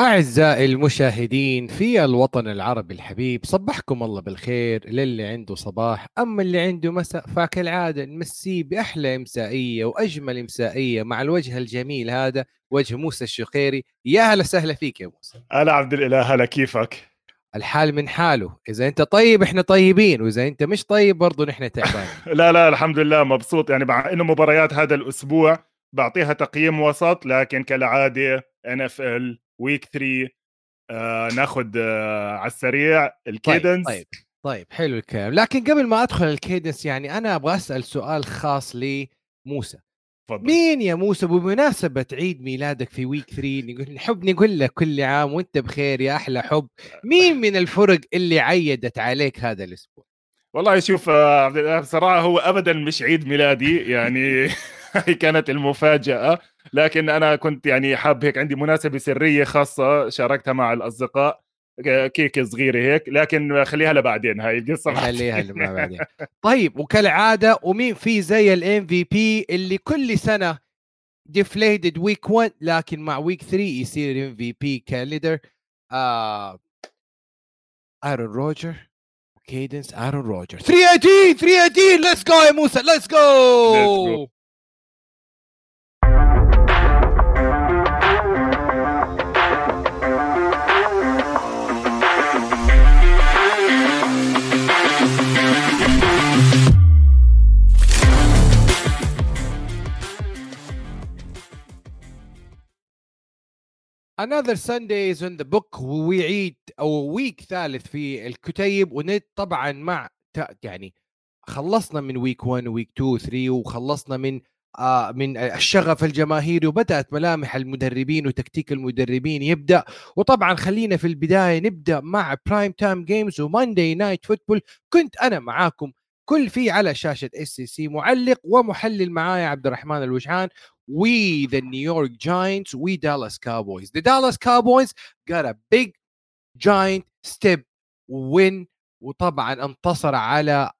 أعزائي المشاهدين في الوطن العربي الحبيب صبحكم الله بالخير للي عنده صباح أما اللي عنده مساء فكالعادة نمسيه بأحلى إمسائية وأجمل إمسائية مع الوجه الجميل هذا وجه موسى الشخيري. يا هلا سهلا فيك يا موسى. هلا عبد الإله هلا كيفك؟ الحال من حاله. إذا أنت طيب إحنا طيبين وإذا أنت مش طيب برضه نحن تعبانين. لا لا الحمد لله مبسوط. يعني مع إنه مباريات هذا الأسبوع بعطيها تقييم وسط لكن NFL week 3 آه ناخذ آه على السريع ال cadence طيب, طيب طيب حلو الكلام. لكن قبل ما أدخل ال cadence يعني أنا أبغى أسأل سؤال خاص لموسى. تفضل. مين يا موسى؟ بمناسبة عيد ميلادك في week 3 نقول نحب نقول لك كل عام وأنت بخير يا أحلى حب. مين من الفرق اللي عيدت عليك هذا الأسبوع؟ والله شوف آه، عبد بصراحه هو ابدا مش عيد ميلادي يعني هي كانت المفاجأة. لكن أنا كنت يعني حاب هيك عندي مناسبة سرية خاصة شاركتها مع الأصدقاء كيكه صغيرة هيك. لكن خليها لبعدين هاي القصة خليها لما بعدين طيب وكالعادة ومين في زي الام في بي اللي كل سنة ديفليتد ويك 1 لكن مع ويك 3 يصير ام في بي كليدر آه ايرون روجر كيدنس ايرون روجر 318 318 ليتس جو يا موسى ليتس جو another Sunday is in the book ويعيد أو week ثالث في الكتيب ونت طبعا مع يعني خلصنا من week 1 week 2 3 وخلصنا من آه من الشغف الجماهيري وبدأت ملامح المدربين وتكتيك المدربين يبدأ. وطبعا خلينا في البداية نبدأ مع prime time games و Monday night football كنت أنا معاكم كل في على شاشة SSC معلق ومحلل معايا عبد الرحمن الوجعان we the New York Giants, we Dallas Cowboys. The Dallas Cowboys got a big giant step win وطبعا انتصر على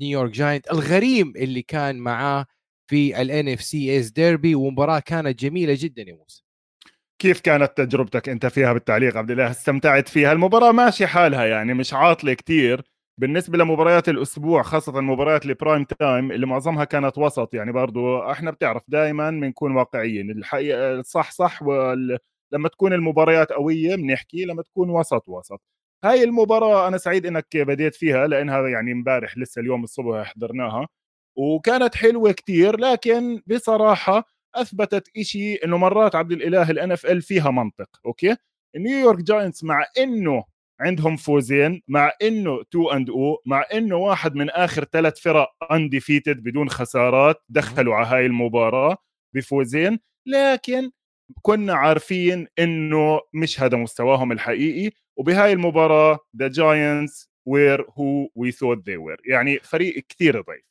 New York Giants الغريم اللي كان معاه في ال NFC East ديربي ومباراة كانت جميلة جدا يا موسى. كيف كانت تجربتك أنت فيها بالتعليق عبد الله؟ استمتعت فيها؟ المباراة ماشي حالها يعني مش عاطلة كتير. بالنسبة لمباريات الأسبوع خاصة مباريات ال prime time اللي معظمها كانت وسط يعني برضو إحنا بتعرف دائما بنكون واقعيين. الحقيقة الصح صح وال... لما تكون المباريات قوية بنحكي لما تكون وسط وسط. هاي المباراة أنا سعيد إنك بديت فيها لأنها يعني امبارح لسه اليوم الصبح حضرناها وكانت حلوة كتير لكن بصراحة أثبتت إشي إنه مرات عبد الإله ال NFL فيها منطق أوكي؟ New York Giants مع إنه عندهم فوزين مع إنه two and oh مع إنه واحد من آخر ثلاث فرق undefeated بدون خسارات دخلوا على هاي المباراة بفوزين لكن كنا عارفين إنه مش هذا مستواهم الحقيقي وبهاي المباراة the Giants were who we thought they were يعني فريق كثير ضعيف.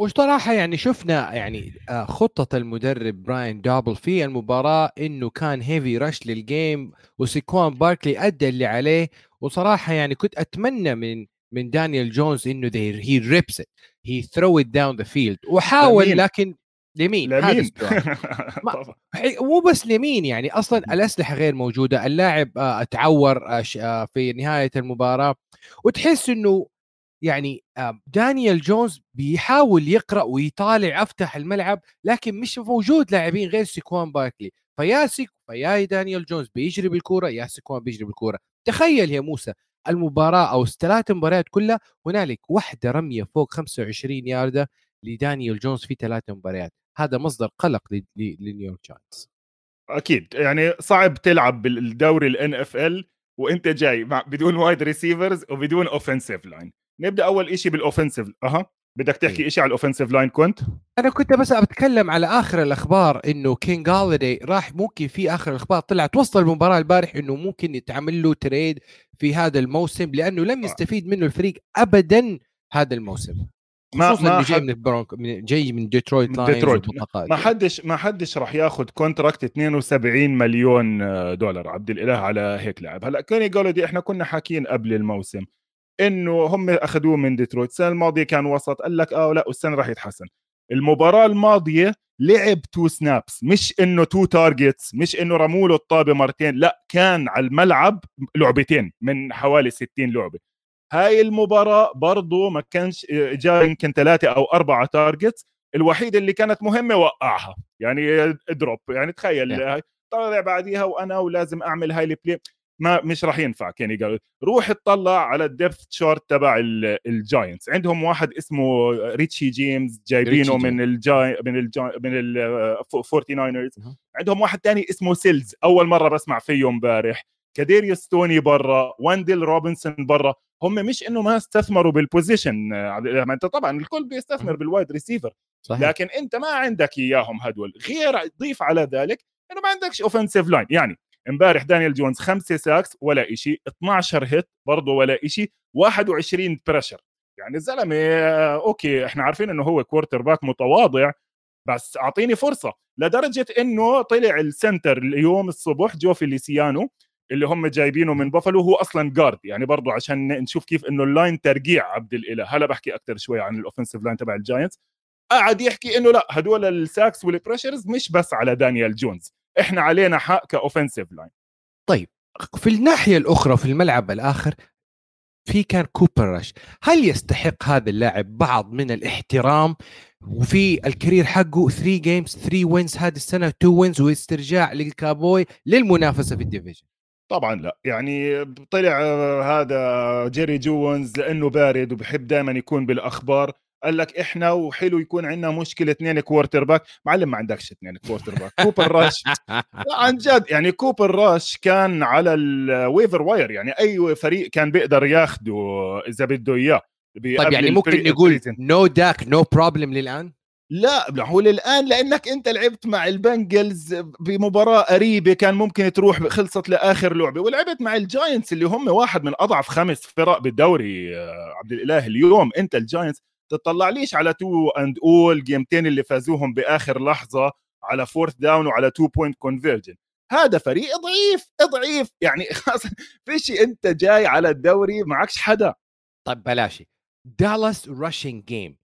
وصراحة يعني شفنا يعني آه، خطة المدرب Brian Daboll في المباراة إنه كان heavy rush لل game وسيكوان باركلي أدى اللي عليه. وصراحة يعني كنت أتمنى من من دانيال جونز إنه he rips he throw it down the field وحاول لمين. لكن لمين؟ لمين؟ مو بس لمين يعني أصلا الأسلحة غير موجودة اللاعب آه، تعور آه، في نهاية المباراة. وتحس إنه يعني دانيال جونز بيحاول يقرأ ويطالع أفتح الملعب لكن مش موجود لاعبين غير سيكوان باركلي فيا سيك فيا دانيال جونز بيجري بالكورة يا سيكوان بيجري بالكورة. تخيل يا موسى المباراة أو الثلاث مباريات كلها هنالك واحدة رمية فوق 25 ياردة لدانيال جونز في ثلاث مباريات. هذا مصدر قلق ل New York Giants. أكيد. يعني صعب تلعب بالدوري ال NFL وأنت جاي مع بدون wide receivers وبدون offensive line نبدأ أول شيء بال offensive أها. بدك تحكي شيء على ال offensive line كنت؟ أنا كنت بس بتكلم على آخر الأخبار إنه كيني جولادي راح ممكن في آخر الأخبار طلعت وسط المباراة البارح إنه ممكن يتعمل له trade في هذا الموسم لأنه لم آه. يستفيد منه الفريق ابدا هذا الموسم. ما ما جاي من البرونك من جاي من ديترويت من ديترويت ما حدش ما حدش راح ياخذ contract 72 مليون دولار. عبد الإله على هيك لاعب هلأ كيني جولادي إحنا كنا حاكيين قبل الموسم. إنه هم أخذوه من ديترويت. السنة الماضية كان وسط قال لك آه لا والسنة راح يتحسن. المباراة الماضية لعب two snaps مش إنه two targets مش إنه رموا له الطابة مرتين لا كان على الملعب لعبتين من حوالي 60 لعبة. هاي المباراة برضه ما كانش جاء يمكن ثلاثة أو أربعة targets الوحيده اللي كانت مهمة وقعها. يعني drop يعني تخيل طلع بعديها وأنا ولازم أعمل هاي ال play ما مش راح ينفع كيني قال روح اطلع على ال depth chart تبع الجاينتس عندهم واحد اسمه ريتشي جيمز جايبينه من الجاي من الجاي من ال Forty Niners عندهم واحد تاني اسمه سيلز أول مرة بسمع فيه امبارح. كاديريوس توني برا وانديل روبنسون برا. هم مش إنه ما استثمروا بال position ما أنت طبعا الكل بيستثمر بال wide receiver صحيح. لكن أنت ما عندك إياهم هدول. غير ضيف على ذلك إنه ما عندكش offensive line يعني امبارح دانيال جونز خمسة sacks ولا شيء 12 hit برضه ولا شيء 21 pressure يعني الزلمة أوكي إحنا عارفين إنه هو quarterback متواضع بس أعطيني فرصة. لدرجة إنه طلع ال center اليوم الصبح جو فيليسيانو اللي هم جايبينه من بافلو هو أصلا guard يعني برضه عشان نشوف كيف إنه ال line ترقيع عبد الإله. هلا بحكي أكثر شوي عن ال offensive line تبع الجاينتس قاعد يحكي إنه لا هدول ال sacks وال pressures مش بس على دانيال جونز. إحنا علينا حق ك offensive line طيب في الناحية الأخرى في الملعب الآخر في كان كوبر رش. هل يستحق هذا اللاعب بعض من الاحترام؟ وفي ال career حقه 3 games 3 wins هذه السنة 2 wins واسترجاع للكاوبوي للمنافسة في ال division. طبعا لا. يعني طلع هذا جيري جونز لأنه بارد وبحب دائما يكون بالأخبار. قال لك إحنا وحلو يكون عندنا مشكلة اثنين quarterback معلم ما عندكش اثنين quarterback كوبر راش عن جد يعني كوبر راش كان على ال waiver wire يعني أي فريق كان بيقدر ياخده إذا بده إياه طيب يعني ممكن نقول no داك no problem للآن؟ لا هو للآن لأنك أنت لعبت مع البنجلز بمباراة قريبة كان ممكن تروح خلصت لآخر لعبة ولعبت مع الجاينتس اللي هم واحد من أضعف خمس فرق بالدوري عبد الإله اليوم. أنت الجاينتس تطلعليش على two and جيمتين اللي فازوهم بآخر لحظة على fourth down وعلى two point conversion هذا فريق ضعيف ضعيف. يعني فيش أنت جاي على الدوري معكش حدا. طيب بلاشي دالاس rushing game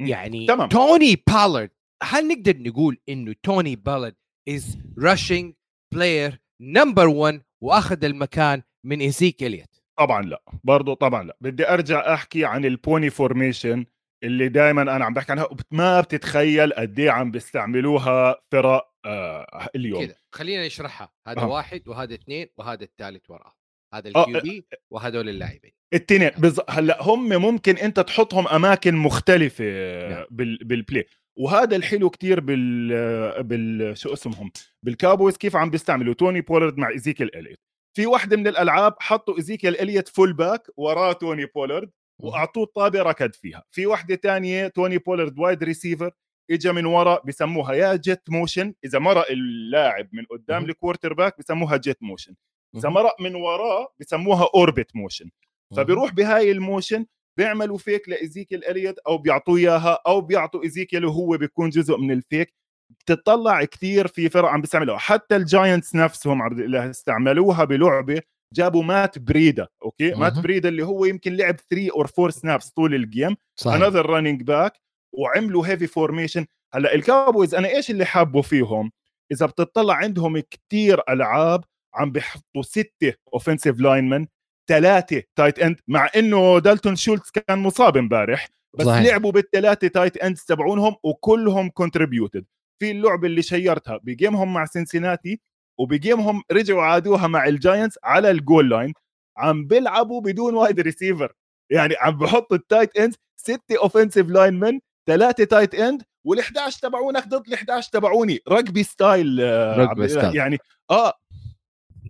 يعني تمام. توني بولارد هل نقدر نقول إنه توني بولارد as rushing player number 1 وأخذ المكان من ايزيكيل اليت طبعا لا. برضه طبعا لا. بدي أرجع أحكي عن ال pony formation اللي دائما أنا عم بحكي عنها ما بتتخيل قد إيه عم بيستعملوها فرق آه اليوم. كده خلينا نشرحها. هذا آه. واحد وهذا اثنين وهذا الثالث وراه هذا آه، ال QB وهذول اللاعبين. التنين بز... هلأ هم ممكن أنت تحطهم أماكن مختلفة نعم. بال... بال play وهذا الحلو كتير بال بال شو اسمهم؟ بالكاوبويز كيف عم بيستعملوا. توني بولارد مع ايزيكيل اليت في واحدة من الألعاب حطوا ايزيكيل اليت fullback وراه توني بولارد. وأعطوه الطابة ركض فيها. في وحدة تانية توني بولارد wide receiver اجى من ورا بسموها يا jet motion. إذا مرق اللاعب من قدام ال quarterback بسموها jet motion. إذا مرق من وراه بسموها orbit motion. فبيروح بهاي ال motion بيعملوا fake لايزيكيل اليت أو بيعطوه إياها أو بيعطوا ايزيكيل وهو بيكون جزء من ال fake. بتطلع كثير في فرق عم بيستعملوها. حتى الجاينتس نفسهم الله استعملوها بلعبة جابوا مات بريدا okay؟ مات بريدا اللي هو يمكن لعب 3 or 4 snaps طول ال game another running back وعملوا heavy formation هلأ الكاوبويز أنا إيش اللي حابه فيهم؟ إذا بتطلع عندهم كثير ألعاب عم بيحطوا ستة offensive linemen ثلاثة tight end مع إنه دالتون شولتز كان مصاب امبارح بس صحيح. لعبوا بالثلاثه tight ends تبعونهم وكلهم contributed في اللعبة اللي شيرتها ب game هم مع سنسيناتي وب game هم رجعوا عادوها مع الجاينتس على ال goal line عم بيلعبوا بدون wide receiver يعني عم بحطوا ال tight end ستة offensive linemen ثلاثة tight end وال11 تبعونك ضد ال11 تبعوني. rugby style rugby style يعني آه.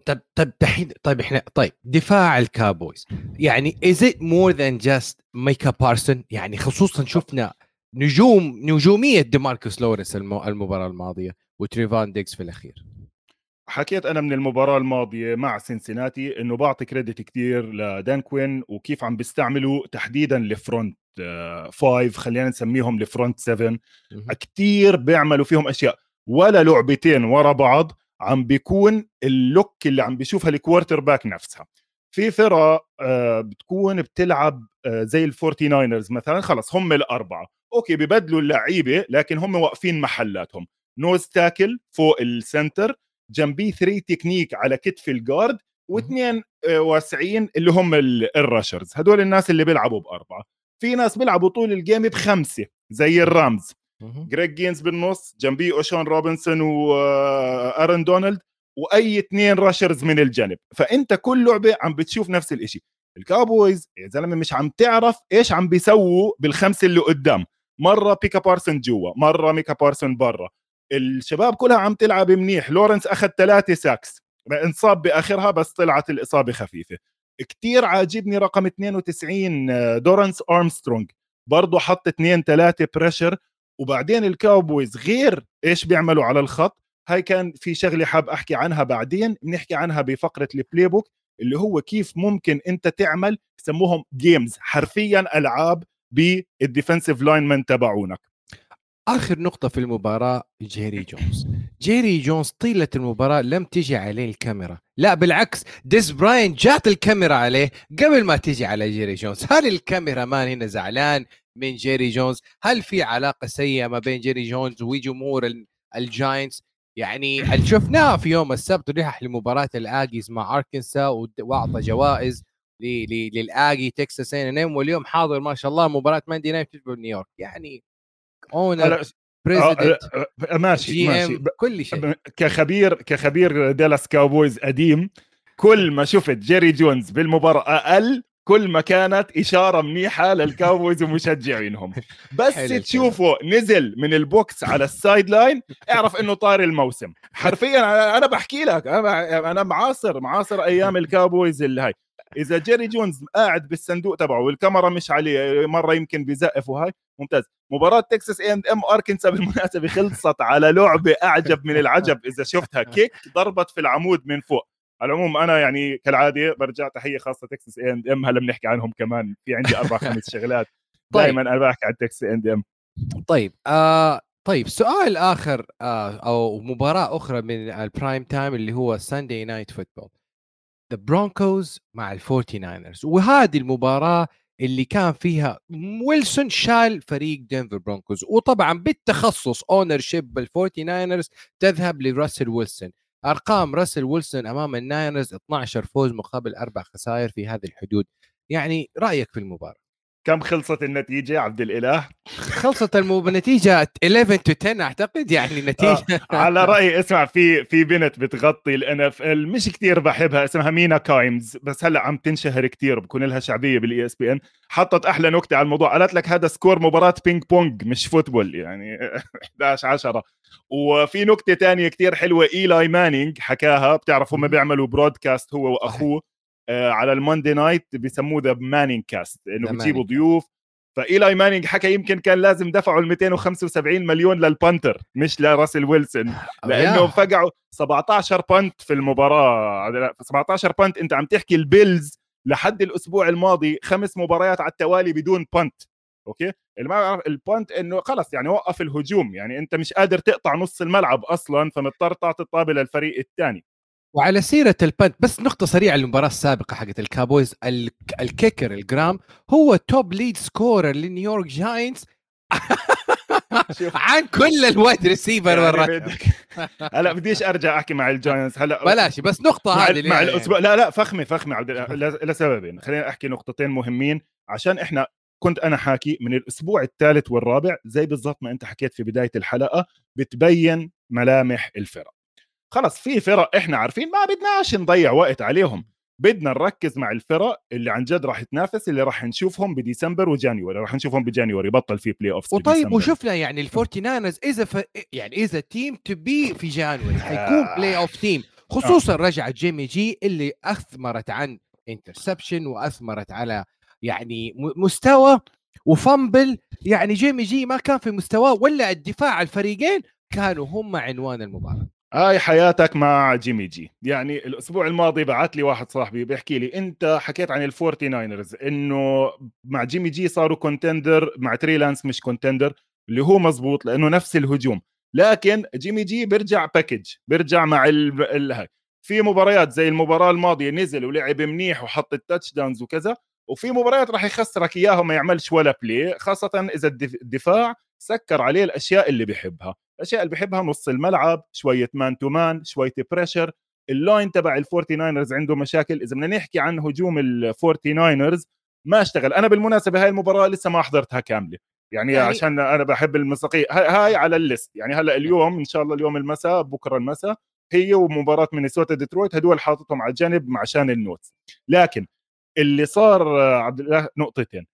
طيب طيب دحين طيب إحنا طيب دفاع الكاوبويز يعني is it more than just ميكا بارسون يعني خصوصا شفنا نجوم نجومية ديماركوس لورنس المباراة الماضية وتريفون ديكس في الأخير. حكيت أنا من المباراة الماضية مع سنسيناتي إنه بعطي credit كثير لدان كوين وكيف عم بيستعملوا تحديدا ال front five خلينا نسميهم ال front 7 كثير بيعملوا فيهم أشياء ولا لعبتين ورا بعض عم بيكون ال look اللي عم بيشوفها ال quarterback نفسها. في فرق آه، بتكون بتلعب آه، زي الفورتي ناينرز مثلا خلص هم الأربعة. أوكي ببدلوا اللعيبة لكن هم واقفين محلاتهم. nose tackle فوق ال center جنبيه 3 تكنيك على كتف ال guard واثنين آه، واسعين اللي هم ال rushers هدول الناس اللي بيلعبوا بأربعة. في ناس بيلعبوا طول ال game بخمسة زي الرامز. جريج جينز بالنص جنبيه اي شون روبنسون وآرون دونالد وأي اثنين rushers من الجنب فأنت كل لعبة عم بتشوف نفس الشيء الكاوبويز يا زلمة مش عم تعرف إيش عم بيسووا بالخمسة اللي قدام. مرة ميكا بارسون جوا مرة ميكا بارسون برا. الشباب كلها عم تلعب منيح. لورنس أخذ ثلاثة sacks. انصاب بآخرها بس طلعت الإصابة خفيفة. كتير عاجبني رقم 92 دورانس أرمسترونج. برضه حط اثنين ثلاثة pressure وبعدين الكاوبويز غير إيش بيعملوا على الخط. هاي كان في شغلة حاب أحكي عنها بعدين. بنحكي عنها بفقرة ال playbook اللي هو كيف ممكن أنت تعمل يسموهم games حرفيا ألعاب بال defensive linemen تبعونك. آخر نقطة في المباراة جيري جونز. جيري جونز طيلة المباراة لم تجي عليه الكاميرا. لا بالعكس ديس براين جات الكاميرا عليه قبل ما تجي على جيري جونز. هل ال cameraman هنا زعلان من جيري جونز؟ هل في علاقة سيئة ما بين جيري جونز وجمهور الجاينتس؟ يعني شفناه في يوم السبت ريح لمباراه الآجيز مع أركنسا وأعطى جوائز للآجي تكساس اي ان ام واليوم حاضر ما شاء الله مباراة Monday Night في نيويورك. يعني owner president ماشي ماشي. كل شيء. كخبير كخبير دالاس كاوبويز قديم كل ما شفت جيري جونز بالمباراة أقل كل ما كانت إشارة منيحة للكاوبويز ومشجعينهم. بس تشوفه نزل من ال box على ال sideline اعرف إنه طار الموسم. حرفيا أنا بحكي لك أنا معاصر معاصر أيام الكاوبويز اللي هاي. إذا جيري جونز قاعد بالصندوق تبعه والكاميرا مش عليه مرة يمكن بيزقف وهاي ممتاز. مباراة تكساس اي اند ام اركنسا بالمناسبة خلصت على لعبة أعجب من العجب إذا شفتها kick ضربت في العمود من فوق. على العموم أنا يعني كالعادة برجع تحية خاصة تكساس اي اند ام هلا بنحكي عنهم كمان في عندي أربع خمس شغلات. طيب. دائما أنا بحكي عن تكساس and M طيب آه طيب سؤال آخر آه أو مباراة أخرى من ال prime time اللي هو Sunday Night Football the Broncos مع ال Forty Niners وهذه المباراة اللي كان فيها ويلسون شال فريق دنفر Broncos وطبعا بالتخصص ownership بال Forty Niners تذهب لراسل ويلسون. أرقام راسل ويلسون أمام ال Niners 12 فوز مقابل أربع خسائر في هذه الحدود. يعني رأيك في المباراة؟ كم خلصت النتيجة عبد الإله؟ خلصت المو بنتيجة 11 to 10 أعتقد يعني النتيجة. آه. على رأيي اسمع في في بنت بتغطي ال NFL مش كثير بحبها اسمها مينا كايمز بس هلأ عم تنشهر كثير بكون لها شعبية بال ESPN حطت أحلى نكتة على الموضوع قالت لك هذا score مباراة ping pong مش football يعني 11 10 وفي نكتة تانية كثير حلوة إيلاي مانينج حكاها بتعرف هم بيعملوا broadcast هو وأخوه. على ال Monday Night بيسموه the ManningCast إنه بتجيبوا ضيوف. فإيلاي مانينج حكى يمكن كان لازم دفعوا ال 275 مليون لل punter مش لراسل ويلسون. لأنه فقعوا 17 punt في المباراة. 17 punt أنت عم تحكي ال Bills لحد الأسبوع الماضي خمس مباريات على التوالي بدون punt. okay؟ اللي ما يعرف إنه خلص يعني وقف الهجوم يعني أنت مش قادر تقطع نص الملعب أصلا فمضطر تعطي الطابة للفريق الثاني. وعلى سيرة ال punt بس نقطة سريعة للمباراة السابقة حقت ال Cowboys ال kicker الجرام هو top lead scorer لنيويورك Giants. عن كل ال wide receiver يعني هلا بديش أرجع أحكي مع ال Giants. هلا بلاش بس نقطة هذه مع الأسبوع. لا لا فخمه فخمه عبد لسببين. خلينا أحكي نقطتين مهمين عشان إحنا كنت أنا حاكي من الأسبوع الثالث والرابع زي بالضبط ما أنت حكيت في بداية الحلقة بتبين ملامح الفرق. خلص في فرق إحنا عارفين ما بدناش نضيع وقت عليهم. بدنا نركز مع الفرق اللي عن جد راح تنافس اللي راح نشوفهم بديسمبر و January راح نشوفهم ب January بطل في playoff وطيب وشفنا يعني ال Forty Niners اذا ف... يعني اذا team to be في January حيكون playoff team خصوصا. رجعت جيمي جي اللي أثمرت عن interception وأثمرت على يعني مستوى و fumble. يعني جيمي جي ما كان في مستواه ولا الدفاع الفريقين كانوا هم عنوان المباراة. هاي حياتك مع جيمي جي. يعني الأسبوع الماضي بعت لي واحد صاحبي بيحكي لي أنت حكيت عن ال Forty Niners إنه مع جيمي جي صاروا contender مع تري لانس مش contender اللي هو مزبوط لأنه نفس الهجوم. لكن جيمي جي بيرجع package بيرجع مع ال... ال... في مباريات زي المباراة الماضية نزل ولعب منيح وحط ال touchdowns وكذا وفي مباريات راح يخسرك إياها وما يعملش ولا play خاصة إذا الدفاع سكر عليه الأشياء اللي بيحبها. الاشياء اللي بيحبها نص الملعب شوية man to man شوية pressure ال line تبع ال Forty Niners عنده مشاكل. إذا بدنا نحكي عن هجوم ال Forty Niners ما أشتغل. أنا بالمناسبة هاي المباراة لسه ما حضرتها كاملة. يعني, يعني عشان أنا بحب المساقيه هاي على ال list. يعني هلأ اليوم إن شاء الله اليوم المساء بكرة المساء هي ومباراة مينيسوتا ديترويت هدول حاططهم على الجانب عشان ال notes. لكن اللي صار عبد الله نقطتين.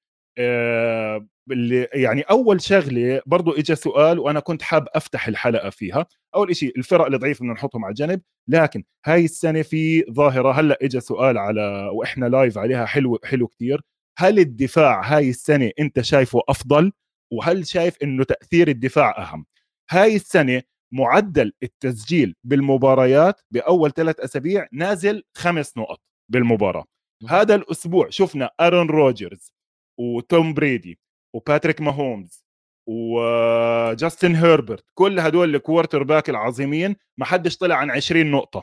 اللي يعني أول شغلة برضو اجى سؤال وأنا كنت حاب أفتح الحلقة فيها. أول شيء الفرق الضعيفه بدنا نحطهم على جنب لكن هاي السنة في ظاهرة هلأ اجى سؤال على وإحنا live عليها حلو حلو كثير هل الدفاع هاي السنة أنت شايفه أفضل؟ وهل شايف إنه تأثير الدفاع أهم؟ هاي السنة معدل التسجيل بالمباريات بأول ثلاث أسابيع نازل خمس نقط بالمباراة. هذا الأسبوع شفنا ارون روجرز وتوم بريدي وباتريك ماهومز وجاستن هيربرت كل هدول ال quarterback العظيمين ما حدش طلع عن 20 نقطة.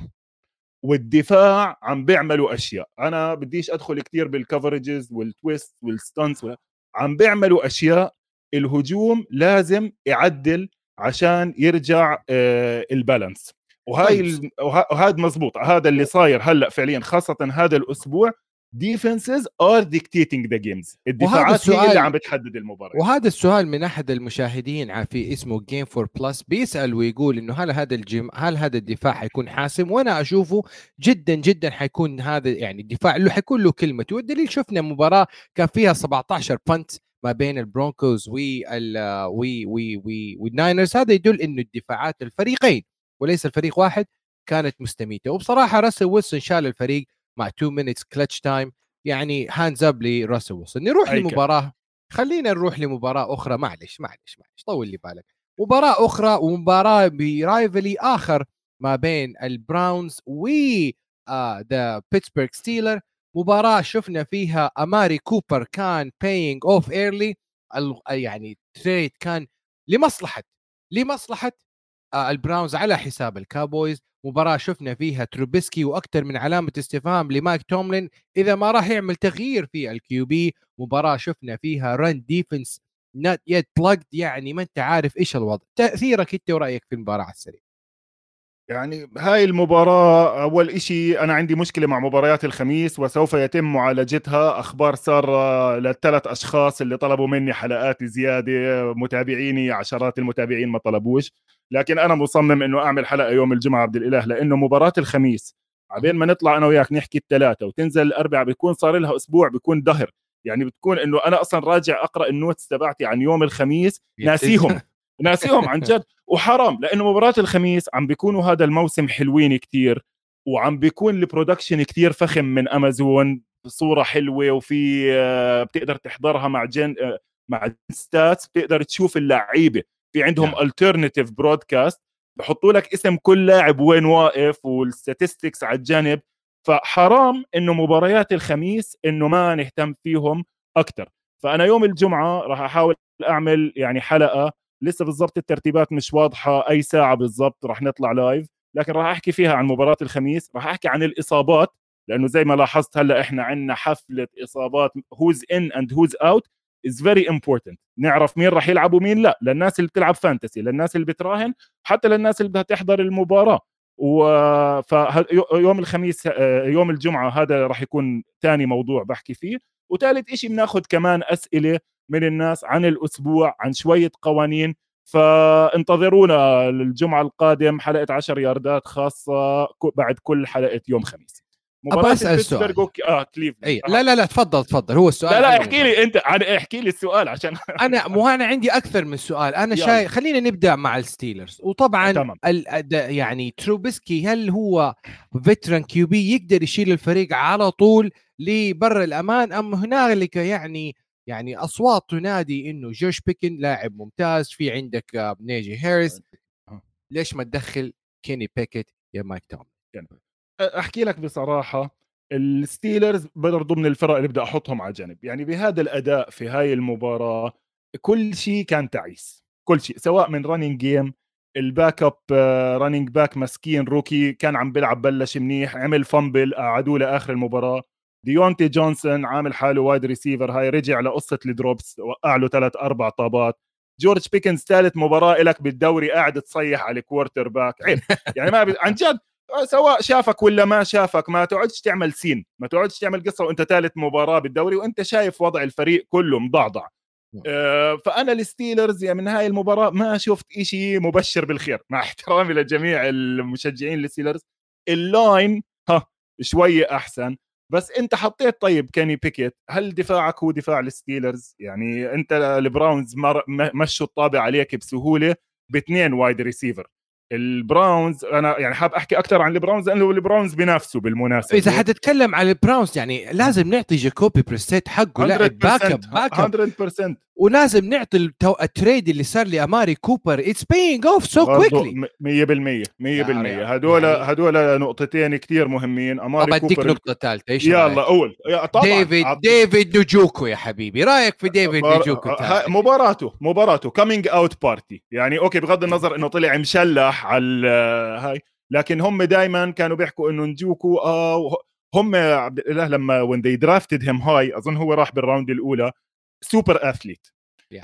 والدفاع عم بيعملوا أشياء. أنا بديش أدخل كثير بال coverages وال twist وال stunts عم بيعملوا أشياء الهجوم لازم يعدل عشان يرجع آه، ال balance وهاي طيب. وهذا مزبوط هذا اللي صاير هلأ فعليا خاصة هذا الأسبوع defenses are dictating the games الدفاعات هي اللي عم بتحدد المباراة. وهذا السؤال من أحد المشاهدين في اسمه جيم فور بلس بيسأل ويقول إنه هل هذا ال game هل هذا الدفاع حيكون حاسم؟ وأنا أشوفه جدا جدا حيكون هذا يعني الدفاع له حيكون له كلمته والدليل شفنا مباراة كان فيها 17 punt ما بين ال Broncos وال وي وي وي وال Niners هذا يدل إنه الدفاعات الفريقين وليس الفريق واحد كانت مستميتة. وبصراحة راسل ويلسون شال الفريق مع 2 minutes clutch time يعني hands up لراسل ويلسون نروح لمباراة خلينا نروح لمباراة أخرى. معلش معلش معلش طول لي بالك. مباراة أخرى ومباراة briefly آخر ما بين ال Browns و the بيتسبرغ Steeler مباراة شفنا فيها أماري كوبر كان paying off early يعني trade كان لمصلحة لمصلحة ال Browns على حساب ال Cowboys. مباراة شفنا فيها تروبيسكي وأكثر من علامة استفهام لمايك توملين. إذا ما راح يعمل تغيير في ال QB مباراة شفنا فيها run defense not yet بلجد يعني ما أنت عارف إيش الوضع. تأثيرك أنت ورأيك في المباراة على السريع. يعني هاي المباراة أول إشي أنا عندي مشكلة مع مباريات الخميس وسوف يتم معالجتها. أخبار سارة للثلاث أشخاص اللي طلبوا مني حلقات زيادة متابعيني عشرات المتابعين ما طلبوش. لكن أنا مصمم إنه أعمل حلقة يوم الجمعة عبد الإله لأنه مباراة الخميس. عبين ما نطلع أنا وياك نحكي الثلاثة وتنزل الأربعة بيكون صار لها أسبوع بيكون دهر. يعني بتكون إنه أنا أصلا راجع أقرأ النوتس تبعتي عن يوم الخميس ناسيهم. ناسيهم عن جد. وحرام لأنه مباراة الخميس عم بيكونوا هذا الموسم حلوين كتير وعم بيكون ال production كتير فخم من أمازون بصوره حلوة وفي آه، بتقدر تحضرها مع جن آه، مع stats بتقدر تشوف اللعيبة. في عندهم alternative broadcast بحطوا لك اسم كل لاعب وين واقف وال statistics على الجانب فحرام إنه مباريات الخميس إنه ما نهتم فيهم أكثر فأنا يوم الجمعة راح أحاول أعمل يعني حلقة لسه بالضبط الترتيبات مش واضحة أي ساعة بالضبط راح نطلع live لكن راح أحكي فيها عن مباراة الخميس راح أحكي عن الإصابات لأنه زي ما لاحظت هلأ إحنا عندنا حفلة إصابات who's in and who's out is very important نعرف مين راح يلعب ومين لا. للناس اللي بتلعب fantasy للناس اللي بتراهن حتى للناس اللي بدها تحضر المباراة. و يوم الخميس آه، يوم الجمعة هذا راح يكون ثاني موضوع بحكي فيه. وثالث شيء بناخذ كمان أسئلة من الناس عن الأسبوع عن شوية قوانين. فانتظرونا الجمعه القادم حلقة 10 ياردات خاصة بعد كل حلقة يوم خميس. مباراة أسأل السؤال آه كليفلاند أي. لا لا لا تفضل تفضل. هو السؤال لا لا احكي لي أنت احكي لي السؤال عشان أنا مو أنا عندي أكثر من سؤال. أنا شايف خلينا نبدأ مع الستيلرز. وطبعا تمام. ال... يعني تروبسكي هل هو veteran QB يقدر يشيل الفريق على طول لبر الأمان أم هنالك يعني يعني أصوات تنادي إنه جورج بيكنز لاعب ممتاز في عندك آه، نيجي هاريس. آه. ليش ما تدخل كيني بيكيت يا مايك توملين أحكي لك بصراحة الستيلرز برضه من الفرق اللي بدي أحطهم على جنب. يعني بهذا الأداء في هاي المباراة كل شيء كان تعيس. كل شيء سواء من running game ال backup running back مسكين rookie كان عم بيلعب بلش منيح عمل fumble قعدوه لآخر المباراة. ديونتي جونسون عامل حاله wide receiver هاي رجع لقصة ال drops وقع له ثلاث أربع طابات. جورج بيكنز ثالث مباراة لك بالدوري قاعد تصيح على ال quarterback عيب. يعني ما. عن جد سواء شافك ولا ما شافك ما تقعدش تعمل scene ما تقعدش تعمل قصة وأنت ثالث مباراة بالدوري وأنت شايف وضع الفريق كله مضعضع. آه فأنا الستيلرز يعني من هاي المباراة ما شفت إشي مبشر بالخير مع احترامي لجميع المشجعين الستيلرز. ال line ها شوية أحسن. بس أنت حطيت طيب كيني بيكيت هل دفاعك هو دفاع الستيلرز؟ يعني أنت البراونز مشوا الطابة عليك بسهولة باثنين wide receiver. البراونز أنا يعني حاب أحكي أكثر عن البراونز لأنه البراونز بينافسوا بالمناسبة. إذا حتتكلم عن البراونز يعني لازم نعطي جاكوبي بريسيت حقه لاعب backup backup 100% ولازم نعطي التو... ال trade اللي صار لأماري كوبر. it's paying off so quickly 100% 100% هدول يعني هدول نقطتين كثير مهمين. أماري كوبر بديك نقطة ثالثة إيش يلا قول طبعا. ديفيد عطي. ديفيد نجوكو يا حبيبي. رأيك في ديفيد نجوكو مباراته مباراته. coming out party يعني okay بغض النظر إنه طلع مشلح على هاي. لكن هم دائما كانوا بيحكوا إنه نجوكو آه هم عبد الاله لما when they drafted him هاي أظن هو راح بال round الأولى. super athlete.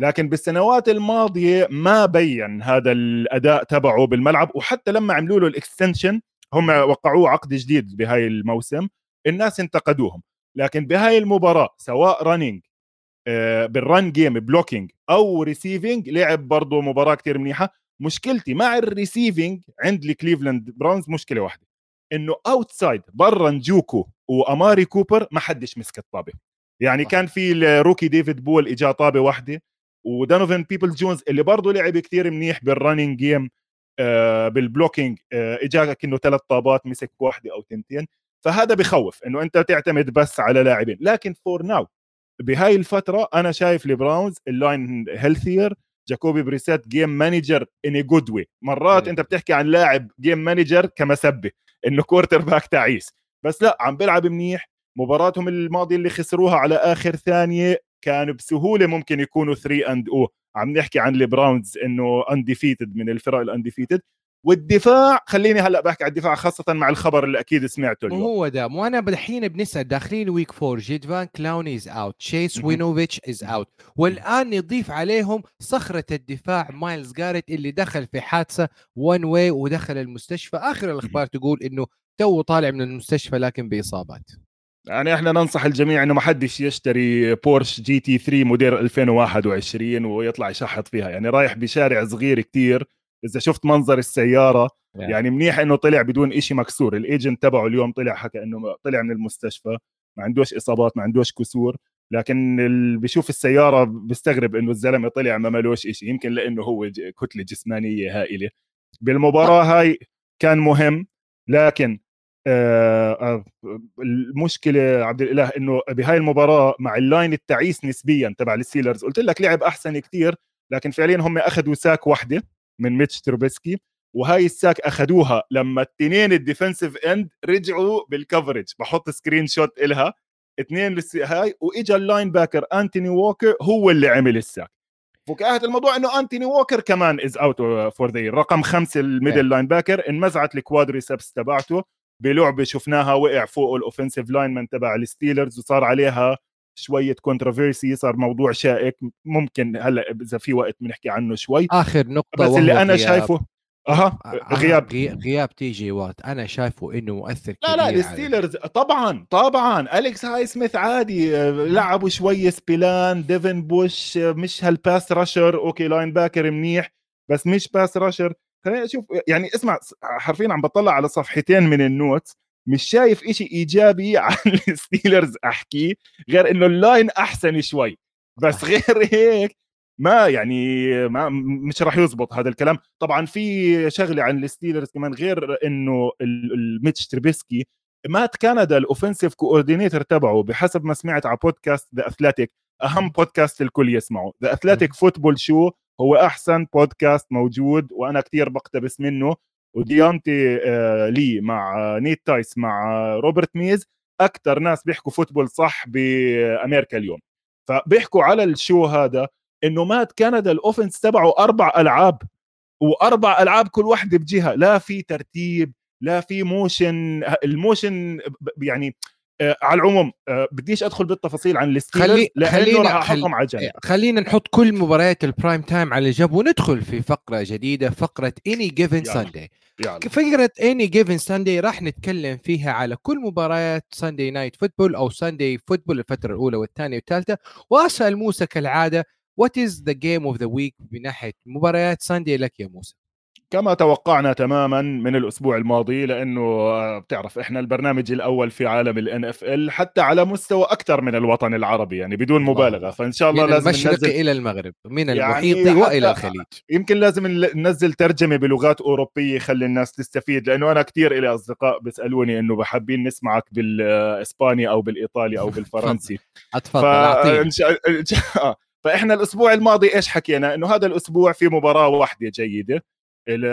لكن بالسنوات الماضية ما بين هذا الأداء تبعه بالملعب وحتى لما عملوا له ال extension هم وقعوه عقد جديد بهاي الموسم الناس انتقدوهم. لكن بهاي المباراة سواء running بال run game blocking أو receiving لعب برضه مباراة كتير منيحة. مشكلتي مع ال receiving عند الكليفلاند براونز مشكلة واحدة إنه outside برا نجوكو وأماري كوبر ما حدش مسك الطابة. يعني كان في ال rookie ديفيد بيل إجا طابة واحدة ودونوفان بيبلز جونز اللي برضه لعب كثير منيح بال running game آه بال blocking آه إجا كأنه ثلاث طابات مسك واحدة أو تنتين فهذا بخوف إنه أنت تعتمد بس على لاعبين. لكن for now بهاي الفترة أنا شايف البراونز ال line healthier جاكوبي بريسيت game manager in good way مرات أنت بتحكي عن لاعب game manager كمسبة إنه quarterback تعيس. بس لا عم بيلعب منيح مباراتهم الماضية اللي خسروها على آخر ثانية كان بسهولة ممكن يكونوا 3 and O عم نحكي عن البراونز إنه undefeated من الفرق ال undefeated والدفاع خليني هلأ بحكي على الدفاع خاصة مع الخبر اللي أكيد سمعته اليوم. هو ده. وأنا الحين بنسأل داخلين week four جيديفيون كلاوني is out تشيس وينوفيتش is out والآن نضيف عليهم صخرة الدفاع مايلز جاريت اللي دخل في حادثة one way ودخل المستشفى. آخر الأخبار تقول إنه تو طالع من المستشفى لكن بإصابات. يعني إحنا ننصح الجميع انه ما حدش يشتري بورش GT 3 موديل 2021 ويطلع يشحط فيها. يعني رايح بشارع صغير كتير. إذا شفت منظر السيارة يعني, يعني منيح إنه طلع بدون إشي مكسور. ال agent تبعه اليوم طلع حكى إنه طلع من المستشفى. ما عندوش إصابات ما عندوش كسور. لكن اللي بيشوف السيارة بيستغرب إنه الزلمة طلع ما ملوش شيء يمكن لأنه هو كتلة جسمانية هائلة. بالمباراة هاي كان مهم. لكن المشكلة عبد الإله إنه بهاي المباراة مع ال line التعيس نسبيا تبع الستيلرز قلت لك لعب أحسن كثير لكن فعليا هم أخذوا sack واحدة من ميتش تروبسكي وهاي ال sack أخذوها لما الاثنين ال defensive end رجعوا بال coverage بحط screenshot إلها اثنين هاي وإجا ال linebacker أنتوني ووكر هو اللي عمل ال sack. فكاهة الموضوع إنه أنتوني ووكر كمان is out for the رقم خمسة ال middle linebacker انمزعت ال quadriceps تبعته. بلعبة شفناها وقع فوق ال offensive lineman تبع الستيلرز وصار عليها شوية controversy صار موضوع شائك. ممكن هلأ إذا في وقت بنحكي عنه شوي. آخر نقطة بس اللي أنا غياب. شايفه أها غياب. غياب تي جي وات. أنا شايفه إنه مؤثر لا لا الستيلرز طبعا طبعا. أليكس هاي سميث عادي لعبوا شوية سبيلان. ديفن بوش مش هال pass rusher okay linebacker منيح بس مش pass rusher خليني أشوف يعني اسمع حرفيا عم بطلع على صفحتين من ال note مش شايف إشي إيجابي عن الستيلرز احكيه غير إنه ال line أحسن شوي. بس غير هيك ما يعني ما مش راح يزبط هذا الكلام. طبعا في شغلة عن الستيلرز كمان غير إنه الميتش تربيسكي مات كندا ال offensive coordinator تبعه بحسب ما سمعت على بودكاست The Athletic أهم بودكاست الكل يسمعه. The Athletic Football Show هو أحسن بودكاست موجود وأنا كثير بقتبس منه. وديانتي آه لي مع نيت تايس مع روبرت ميز. أكثر ناس بيحكوا football صح بأمريكا اليوم. فبيحكوا على ال show هذا إنه مات كندا ال offense تبعه أربع ألعاب. وأربع ألعاب كل واحدة بجهة. لا في ترتيب لا في motion ال motion يعني على العموم آه بديش أدخل بالتفاصيل عن الستيلرز خلي لأنه خلينا راح أحطهم على جنب. خلينا نحط كل مباريات ال prime time على جنب وندخل في فقرة جديدة فقرة any given Sunday فقرة any given Sunday راح نتكلم فيها على كل مباريات Sunday night football أو Sunday football الفترة الأولى والثانية والثالثة. وأسأل موسى كالعادة what is the game of the week من ناحيه مباريات Sunday لك يا موسى؟ كما توقعنا تماما من الأسبوع الماضي لأنه آه، بتعرف إحنا البرنامج الأول في عالم ال NFL حتى على مستوى أكثر من الوطن العربي يعني بدون مبالغة. فإن شاء الله من لازم المشرق ننزل إلى المغرب من يعني المحيط يعني وإلى الخليج. يمكن لازم ننزل ترجمة بلغات أوروبية يخلي الناس تستفيد لأنه أنا كثير إلي أصدقاء بيسألوني إنه بحابين نسمعك بالإسباني أو بالإيطالي أو بالفرنسي. اتفضل أعطيني. فإحنا الأسبوع الماضي إيش حكينا؟ إنه هذا الأسبوع في مباراة واحدة جيدة.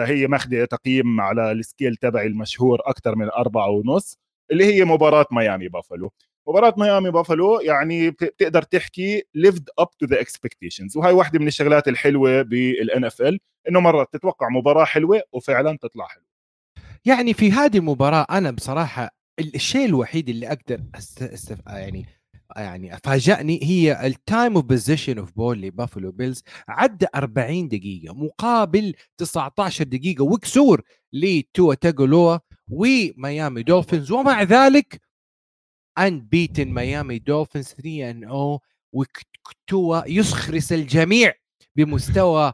هي ماخذه تقييم على ال scale تبعي المشهور أكثر من أربعة ونص اللي هي مباراة ميامي بافلو. مباراة ميامي بافلو يعني بتقدر تحكي lived up to the expectations. وهي واحدة من الشغلات الحلوة بال NFL إنه مرات تتوقع مباراة حلوة وفعلا تطلع حلوة. يعني في هذه المباراة أنا بصراحة الشيء الوحيد اللي أقدر أستف... يعني يعني فاجأني هي ال time of possession of ball لبافلو بيلز عدى 40 دقيقة مقابل 19 دقيقة وكسور لتوا تاجوفايلوا وميامي دولفينز ومع ذلك unbeaten ميامي دولفينز 3 and oh وتوا يخرس الجميع بمستوى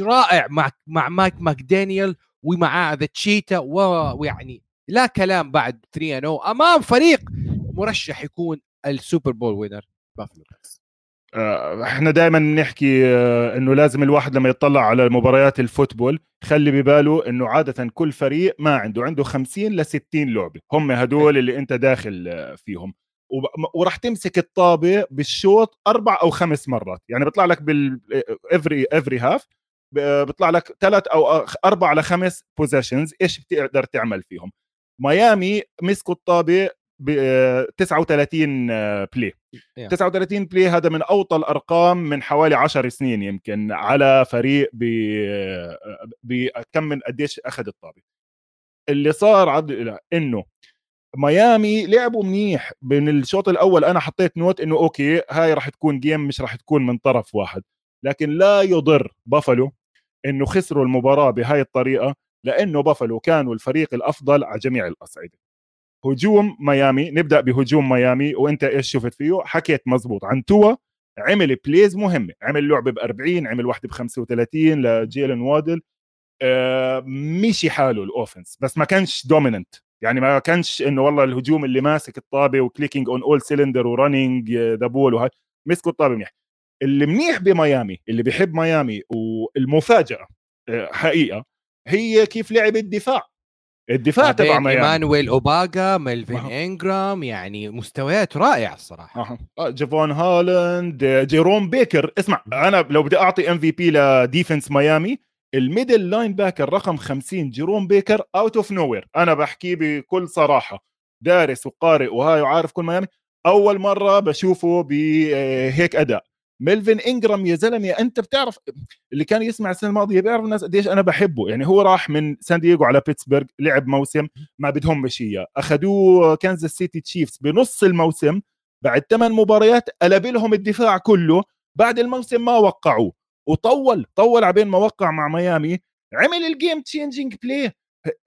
رائع مع مع مايك ماكدانيال ومع the Cheetah ويعني لا كلام بعد 3 and oh أمام فريق مرشح يكون ال Super Bowl winner بافلو بيلز إحنا دائما بنحكي آه، إنه لازم الواحد لما يطلع على مباريات ال football خلي بباله إنه عادة كل فريق ما عنده عنده 50 ل 60 لعبه هم هدول اللي أنت داخل آه، فيهم. وراح تمسك الطابة بالشوط أربع أو خمس مرات يعني بيطلع لك بال every every half بيطلع لك ثلاث أو أربع لخمس possessions إيش بتقدر تعمل فيهم. ميامي مسكوا الطابة 39 play yeah. 39 play هذا من أوطى الأرقام من حوالي 10 سنين يمكن على فريق ب بكم من قديش أخذ الطابة. اللي صار عد... إنه ميامي لعبوا منيح. من الشوط الأول أنا حطيت note إنه okay هاي راح تكون game مش راح تكون من طرف واحد. لكن لا يضر بافلو إنه خسروا المباراة بهاي الطريقة لأنه بافلو كانوا الفريق الأفضل على جميع الأصعدة. هجوم ميامي. نبدأ بهجوم ميامي وأنت إيش شفت فيه؟ حكيت مزبوط. عن توا عمل plays مهمه عمل لعبه ب 40 عمل واحدة ب 35 لجيلن وادل. آه مشي حاله ال offense بس ما كانش dominant يعني ما كانش إنه والله الهجوم اللي ماسك الطابة و clicking on all cylinder و running the ball وهي مسكوا الطابة منيح. اللي منيح بميامي اللي بيحب ميامي والمفاجاه آه، حقيقة هي كيف لعب الدفاع. الدفاع تبع ميامي إيمانويل أوغبا ميلفين أه. انجرام يعني مستويات رائعة الصراحة. أه. جيفون هالاند جيروم بيكر. اسمع أنا لو بدي أعطي MVP ل defense ميامي ال middle linebacker رقم 50 جيروم بيكر out of no أنا بحكيه بكل صراحة. دارس وقارئ وهاي وعارف كل ميامي. أول مرة بشوفه بهيك أداء. ميلفين انجرام يا زلمة أنت بتعرف اللي كان يسمع السنة الماضية بيعرف الناس قديش أنا بحبه. يعني هو راح من سان دييغو على بيتسبرغ لعب موسم ما بدهم اياه أخذوه كانزاس سيتي تشيفز بنص الموسم بعد ثمان مباريات قلب لهم الدفاع كله بعد الموسم ما وقعوه. وطول طول عبين ما وقع مع ميامي. عمل ال game-changing play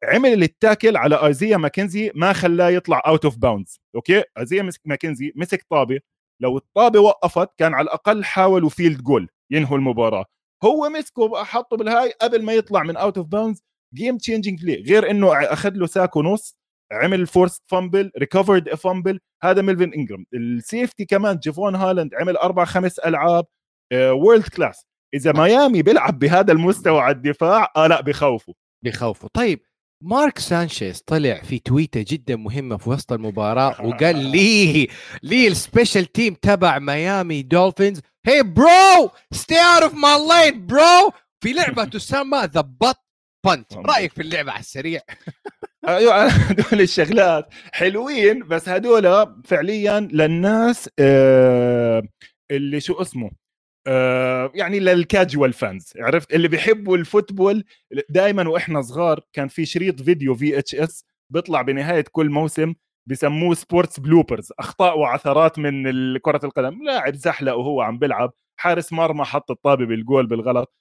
عمل ال tackle على ايزيا ماكنزي ما خلاه يطلع out of bounds okay؟ ايزيا ماكنزي مسك طابة. لو الطابة وقفت كان على الأقل حاولوا field goal ينهوا المباراة. هو مسكه حطه بالهاي قبل ما يطلع من out of bounds game-changing play غير إنه أخذ له sack ونص عمل forced fumble recovered fumble هذا ميلفين إنجرام. ال safety كمان جيفون هولاند عمل أربع خمس ألعاب world uh, class إذا ميامي بيلعب بهذا المستوى على الدفاع آه لا بخوفوا بخوفوا طيب مارك سانشيز طلع في تويتة جدا مهمة في وسط المباراة وقال لي لي ال special team تبع ميامي دولفينز؟ hey bro stay out of my lane bro في لعبة تسمى the butt punt رأيك في اللعبة على السريع؟ أيوه هدول الشغلات حلوين بس هدول فعليا للناس آه، اللي شو اسمه يعني لل casual fans عرفت؟ اللي بيحبوا ال football دائما وإحنا صغار كان في شريط فيديو VHS بيطلع بنهاية كل موسم بسموه sports bloopers أخطاء وعثرات من كرة القدم. لاعب زحلق وهو عم بيلعب حارس مرمى حط الطابة بالجول بالغلط.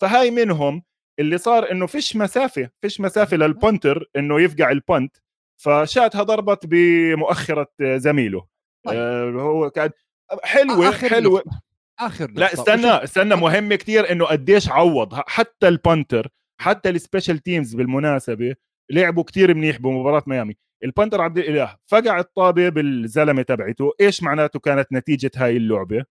فهاي منهم اللي صار إنه فيش مسافة فيش مسافة لل punter إنه يفقع ال punt فشاتها ضربت بمؤخرة زميله. طيب. آه هو كان حلوة آخر حلوة. آخر نقطة. لا استنى استنى مهم كثير إنه قديش عوض. حتى ال punter حتى ال special teams بالمناسبة لعبوا كثير منيح بمباراة ميامي. ال punter عبد الإله فقع الطابة بالزلمة تبعته. إيش معناته كانت نتيجة هاي اللعبة؟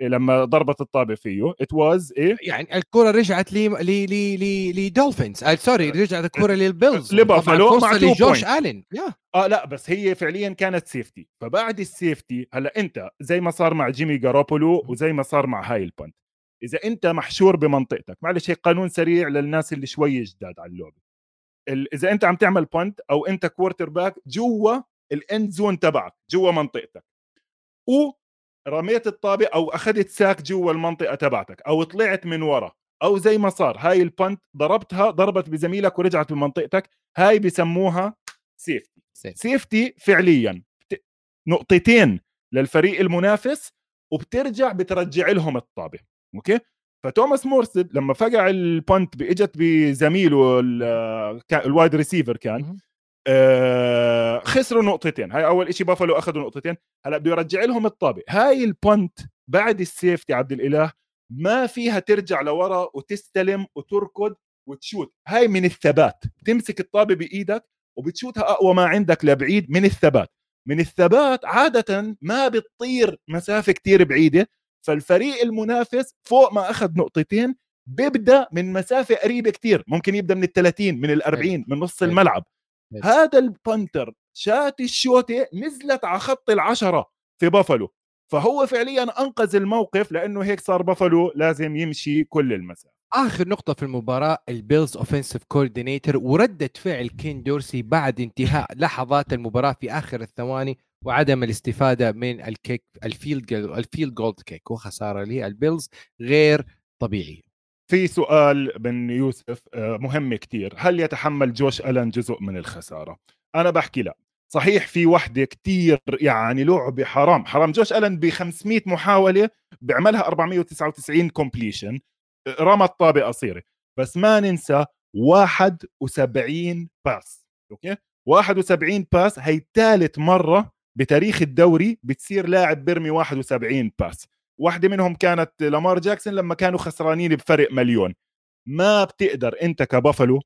لما ضربت الطابة فيه. it was a؟ يعني الكرة رجعت لي لي لي لي لدولفينز آه sorry رجعت الكرة للبيلز لبافلو مع جوش الين yeah. آه لا بس هي فعليا كانت safety فبعد ال safety هلأ أنت زي ما صار مع جيمي جاروبولو وزي ما صار مع هاي ال punt إذا أنت محشور بمنطقتك معلش هيك قانون سريع للناس اللي شوي جداد على اللعبة. إذا أنت عم تعمل punt أو أنت quarterback جوا ال end zone تبعك جوا منطقتك. ورميت الطابة أو أخذت sack جوا المنطقة تبعتك أو طلعت من ورا أو زي ما صار هاي ال punt ضربتها ضربت بزميلك ورجعت بمنطقتك هاي بسموها safety safety فعليا. نقطتين للفريق المنافس وبترجع بترجع لهم الطابة. okay؟ فتوماس مورستد لما فقع ال punt اجت بزميله ال wide receiver كان آه خسروا نقطتين. هاي أول شيء بافلو أخذوا نقطتين. هلأ بده يرجع لهم الطابة. هاي ال punt بعد ال safety عبد الإله ما فيها ترجع لورا وتستلم وتركض وتشوت. هاي من الثبات. تمسك الطابة بإيدك وبتشوتها أقوى ما عندك لبعيد من الثبات. من الثبات عادة ما بتطير مسافة كتير بعيدة. فالفريق المنافس فوق ما أخذ نقطتين بيبدأ من مسافة قريبة كتير. ممكن يبدأ من ال 30 من ال 40 من نص الملعب. هذا البنتر شات الشوطه نزلت على خط العشرة في بافلو فهو فعليا أنقذ الموقف لأنه هيك صار بافلو لازم يمشي كل المسافة. آخر نقطة في المباراة البيلز offensive coordinator وردة فعل كين دورسي بعد انتهاء لحظات المباراة في آخر الثواني وعدم الاستفادة من ال kick ال field ال field goal kick وخسارة للبيلز غير طبيعية. في سؤال من يوسف آه، مهم كتير. هل يتحمل جوش ألان جزء من الخسارة؟ أنا بحكي لا. صحيح في وحدة كتير يعني لعبة حرام. حرام. جوش ألان ب 500 محاولة بيعملها 499 completion رمى الطابة قصيرة. بس ما ننسى 71 pass okay؟ 71 pass هي ثالث مرة بتاريخ الدوري بتصير لاعب بيرمي 71 pass واحدة منهم كانت لامار جاكسون لما كانوا خسرانين بفرق مليون. ما بتقدر أنت كبافلو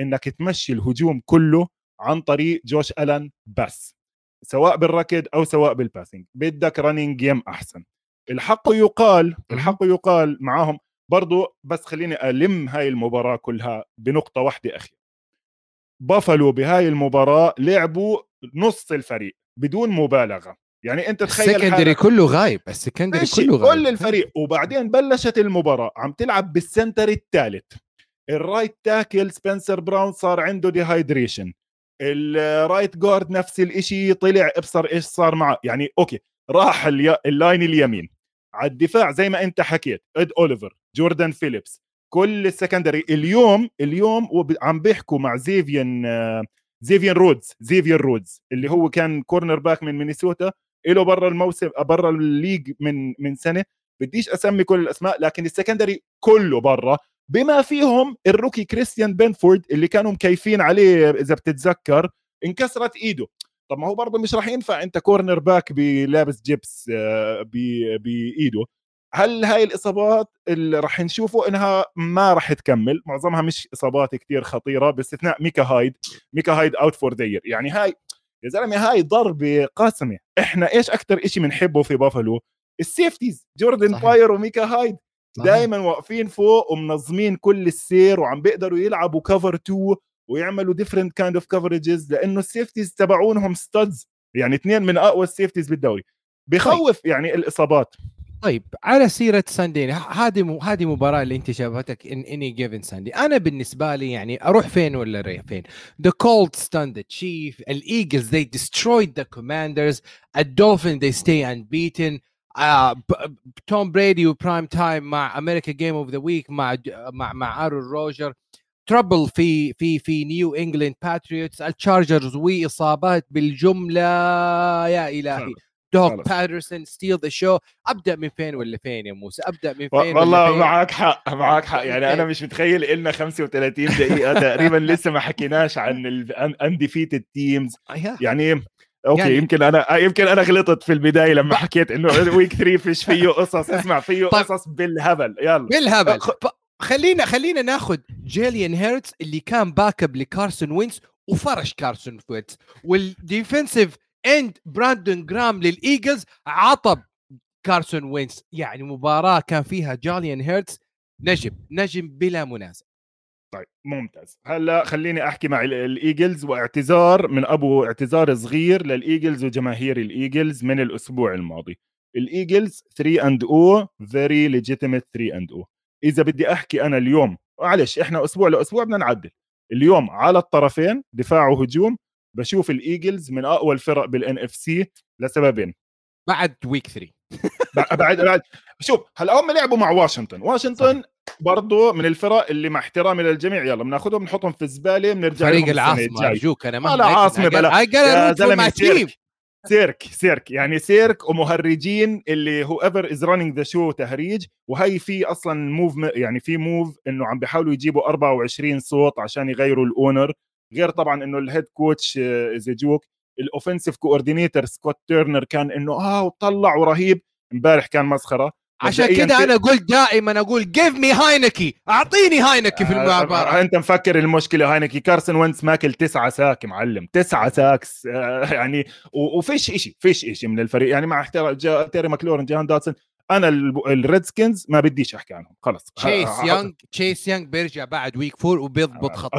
إنك تمشي الهجوم كله عن طريق جوش ألان بس سواء بالركض أو سواء بال passing بدك running game أحسن. الحق يقال الحق يقال معاهم. برضو بس خليني ألم هاي المباراة كلها بنقطة واحدة أخي بافلو بهاي المباراة لعبوا نص الفريق بدون مبالغة. يعني أنت تخيل ال secondary كله غايب ال secondary كله غايب. كل الفريق وبعدين بلشت المباراة عم تلعب بال center الثالث. ال right tackle سبنسر براون صار عنده dehydration ال right guard نفس الإشي طلع إبصر إيش صار معه. يعني okay راح ال line اليمين. على الدفاع زي ما أنت حكيت إد أوليفر جوردان فيليبس. كل ال secondary اليوم اليوم عم بيحكوا مع زيفيان زيفير رودز زيفير رودز اللي هو كان cornerback من مينيسوتا. له برا الموسم برا ال league من من سنة؟ بديش أسمي كل الأسماء لكن ال secondary كله برا. بما فيهم ال rookie كريستيان بنفورد اللي كانوا مكيفين عليه إذا بتتذكر انكسرت إيده. طب ما هو برضه مش راح ينفع أنت cornerback بلابس جبس آه، بإيده. هل هاي الإصابات اللي راح نشوفه إنها ما راح تكمل؟ معظمها مش إصابات كتير خطيرة باستثناء ميكا هايد. ميكا هايد out for the year يعني هاي يا زلمة هاي ضربة قاسمة. إحنا إيش أكثر شيء بنحبه في بافلو ال safeties جوردن بوير وميكا هايد دائما واقفين فوق ومنظمين كل السير وعم بيقدروا يلعبوا cover 2 ويعملوا different kind of coverages لأنه ال safeties تبعونهم studs يعني اثنين من أقوى ال safeties بالدوري. بخوف. يعني الإصابات. طيب على سيرة Sunday هذه هذه مباراة اللي انت شافتك on any given Sunday أنا بالنسبة لي يعني أروح فين ولا ريح فين؟ the Colts stunned the Chiefs ال Eagles they destroyed the commanders الدولفين they stay unbeaten توم بريدي و prime time مع أمريكا game of the week مع مع مع ارون روجر trouble في في في نيو انجلاند باتريوتس التشارجرز وإصابات بالجملة يا إلهي. دوغ بيدرسون steal the show. أبدأ من فين ولا فين يا موسى؟ أبدأ من فين والله فين؟ معك حق معك حق. يعني أنا مش متخيل إلنا 35 دقيقة تقريبا لسه ما حكيناش عن ال undefeated teams يعني okay يعني... يمكن أنا يمكن أنا غلطت في البداية لما حكيت إنه week 3 فيش فيه قصص. اسمع فيه طيب. قصص بالهبل. يلا. بالهبل. خلينا خلينا ناخذ جيلين هيرتس اللي كان backup لكارسون وينز وفرش كارسون وينز وال defensive end براندون جراهام للإيجلز عطب كارسون وينز يعني مباراة كان فيها جيلين هيرتس نجم نجم بلا منازع. طيب ممتاز. هلأ خليني أحكي مع الإيجلز واعتذار من أبو اعتذار صغير للإيجلز وجماهير الإيجلز من الأسبوع الماضي. الإيجلز 3 and O very legitimate 3 and O إذا بدي أحكي أنا اليوم معلش إحنا أسبوع لأسبوع بدنا نعدل. اليوم على الطرفين دفاع وهجوم بشوف الإيجلز من أقوى الفرق بالإن إف سي لسببين. بعد week 3 بعد بعد. شوف هلأ هم لعبوا مع واشنطن. واشنطن برضه من الفرق اللي مع احترامي للجميع يلا بناخذهم بنحطهم في الزباله بنرجع فريق العاصمه ارجوك أنا ما لا عاصمة بلا. يا زلمة سيرك. سيرك سيرك. يعني سيرك ومهرجين اللي whoever is running the show تهريج. وهي في أصلا move يعني في move إنه عم بيحاولوا يجيبوا 24 صوت عشان يغيروا ال owner. غير طبعا إنه ال head coach is joke ال offensive coordinator سكوت تيرنر كان إنه آه وطلع ورهيب إمبارح كان مسخرة. عشان كده أنا قلت دائما أقول give me هاينكي أعطيني هاينكي في المباراة. آه أنت مفكر المشكلة هاينكي كارسون وينس ماكل تسعة sack معلم. تسعة sacks آه يعني وفيش شيء فيش شيء من الفريق. يعني مع احترام تيري ماكلورن جاهان دوتسون أنا الريدسكنز ما بديش أحكي عنهم خلص. تشيس يانج تشيس يانج بيرجع بعد week four وبيضبط خط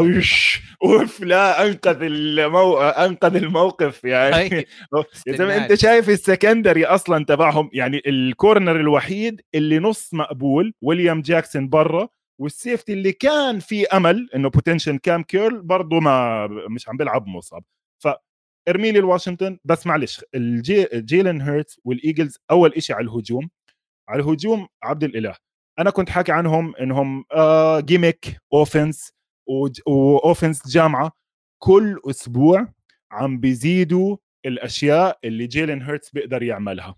off لا أنقذ المو... أنقذ الموقف يعني. يا زلمة أنت شايف ال secondary أصلا تبعهم يعني ال corner الوحيد اللي نص مقبول ويليام جاكسون برا وال safety اللي كان في أمل إنه potential كام كيرل برضه ما مش عم بيلعب مصاب. ف ارمي لي الواشنطن بس معلش الجي... جيلن هيرتس والايجلز أول شيء على الهجوم. على الهجوم عبد الإله. أنا كنت حاكي عنهم إنهم آه gimmick offense و offense جامعة. كل أسبوع عم بيزيدوا الأشياء اللي جيلين هيرتس بيقدر يعملها.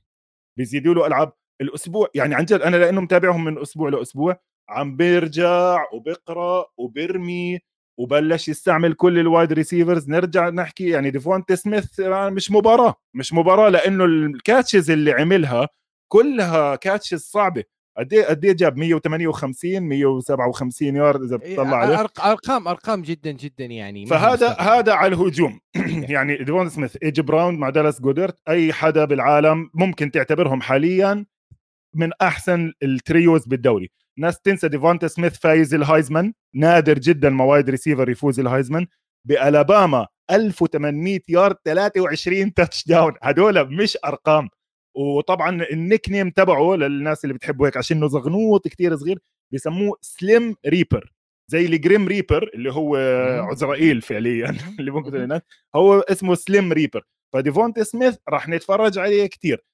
بيزيدوا له ألعاب الأسبوع يعني عن جد أنا لأنه متابعهم من أسبوع لأسبوع عم بيرجع وبقرأ وبرمي وبلش يستعمل كل ال wide receivers نرجع نحكي يعني ديفونت سميث مش مباراة مش مباراة لأنه ال catches اللي عملها كلها catches صعبة. قد إيه قد إيه جاب؟ 158 157 يارد إذا إيه، بتطلع عليه. ارقام أرقام جدا جدا يعني فهذا هذا على الهجوم. يعني ديفون سميث اي جي براون مع دالاس جودرت أي حدا بالعالم ممكن تعتبرهم حاليا من أحسن ال trios بالدوري. ناس تنسى ديفونتا سميث فايز الهايزمان. نادر جدا ما wide receiver يفوز الهايزمان. بألاباما 1800 يارد 23 touchdown هدول مش أرقام. وطبعا ال nickname تبعه للناس اللي بتحبه هيك عشان إنه زغنوط كثير صغير بيسموه slim reaper زي ال grim reaper اللي هو عزرائيل فعليا اللي ممكن هو اسمه slim reaper. فديفونت سميث راح نتفرج عليه كثير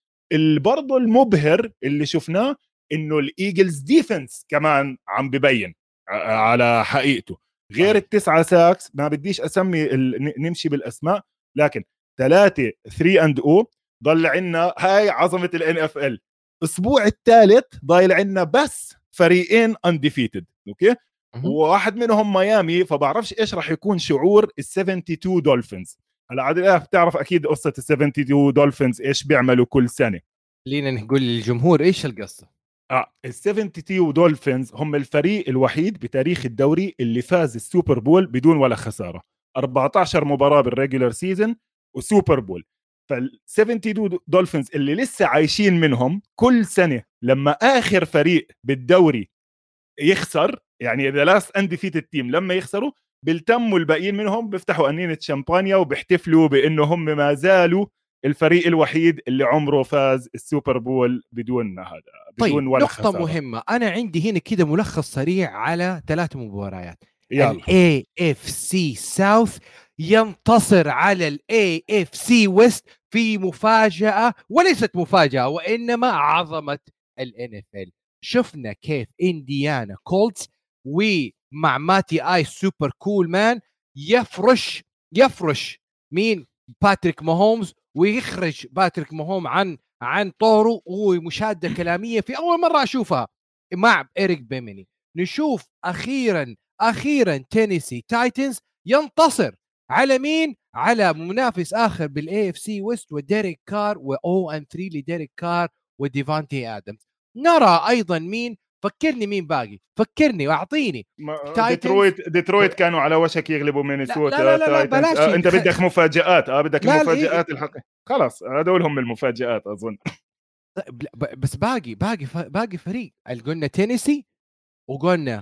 برضه المبهر اللي شفناه إنه الإيجلز defense كمان عم ببين على حقيقته. غير التسعة sacks ما بديش أسمي نمشي بالأسماء لكن ثلاثة 3 and O ضل عندنا هاي عظمة الان اف ال الأسبوع الثالث ضايل عندنا بس فريقين undefeated okay؟ وواحد منهم ميامي فبعرفش إيش راح يكون شعور ال 72 دولفينز هلأ عادل بتعرف أكيد قصة ال 72 دولفينز إيش بيعملوا كل سنة. خلينا نقول للجمهور إيش القصة؟ آه ال 72 دولفينز هم الفريق الوحيد بتاريخ الدوري اللي فاز السوبر بول بدون ولا خسارة. 14 مباراة بال regular season وسوبر بول. فال 72 دولفينز اللي لسه عايشين منهم كل سنة لما آخر فريق بالدوري يخسر يعني the last undefeated team لما يخسروا بيلتموا الباقيين منهم بيفتحوا قنينة شامبانيا وبيحتفلوا بأنه هم ما زالوا الفريق الوحيد اللي عمره فاز السوبر بول بدون هذا بدون طيب ولا نقطة خسارة. مهمة. أنا عندي هنا كده ملخص سريع على ثلاث مباريات. الاي اف سي ساوث ينتصر على الاي اف سي ويست في مفاجأة وليست مفاجأة وإنما عظمة الان اف ال شفنا كيف إنديانا كولتس و مع ماتي آيس super cool man يفرش يفرش مين؟ باتريك ماهومز ويخرج باتريك ماهوم عن عن طوره ومشادة كلامية في أول مرة أشوفها مع إيريك بينيمي. نشوف أخيرا أخيرا تينيسي تايتنز ينتصر على مين؟ على منافس آخر بالاي اف سي ويست وديريك كار و O and 3 لديريك كار وديفانتي آدمز. نرى أيضا مين؟ فكرني مين باقي؟ فكرني واعطيني ديترويت ديترويت كانوا على وشك يغلبوا مينيسوتا لا لا لا, لا بلاش آه أنت بدك مفاجآت آه بدك المفاجات الحق. خلاص هذول هم المفاجآت أظن. بس باقي باقي باقي فريق. قلنا تينيسي وقلنا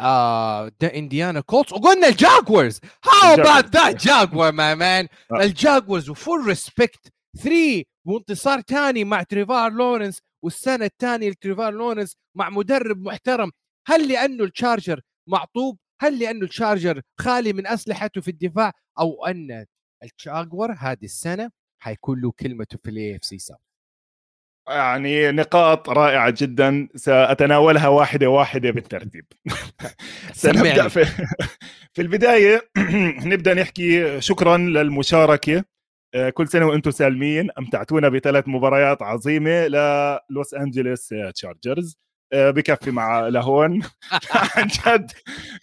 آه إنديانا كولتس. وقلنا الجاكورز. how about that Jaguar my man الجاكورز و full respect. 3 وانتصار ثاني مع تريفار لورنس والسنة الثانية لتريفار لورنس مع مدرب محترم. هل لأنه التشارجر معطوب؟ هل لأنه التشارجر خالي من أسلحته في الدفاع؟ أو أن الجاكور هذه السنة حيكون له كلمته في ال AFC South يعني نقاط رائعة جدا. سأتناولها واحدة واحدة بالترتيب. سنبدأ في, في البداية نبدأ نحكي شكرا للمشاركة. آه، كل سنة وأنتم سالمين. أمتعتونا بثلاث مباريات عظيمة للوس أنجلوس تشارجرز. آه، بكفي مع لهون عن جد.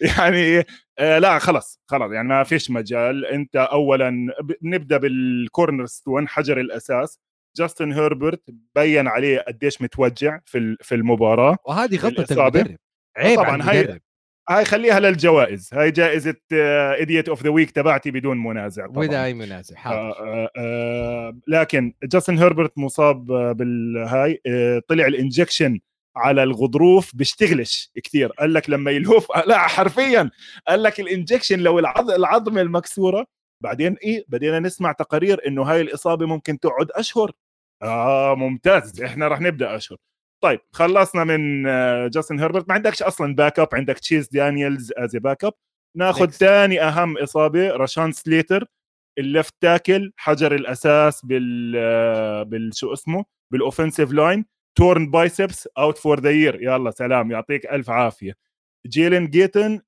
يعني آه، لا خلص خلص يعني ما فيش مجال. أنت اولا نبدأ بال cornerstone حجر الأساس. جاستن هيربرت بين عليه قديش متوجع في في المباراة. وهذه غلطة المدرب. عيب طبعا هاي هاي خليها للجوائز. هاي جائزة idiot of the week تبعتي بدون منازع طبعا. ولا اي منازع حاضر. آه آه آه لكن جاستن هيربرت مصاب بالهاي آه طلع ال injection على الغضروف بيشتغلش كثير قال لك لما يلهف لا حرفيا. قال لك ال injection لو العظمة المكسورة بعدين إيه بدينا نسمع تقارير إنه هاي الإصابة ممكن تقعد أشهر. آه ممتاز. إحنا راح نبدأ أشهر. طيب خلصنا من جاستن هيربرت ما عندكش أصلا backup عندك تشيز دانييلز as backup ناخذ ثاني أهم إصابة رشان سليتر ال left tackle حجر الأساس بال آه، بال شو اسمه؟ بال offensive line torn biceps out for the year يلا سلام. يعطيك ألف عافية. جيلين جيتن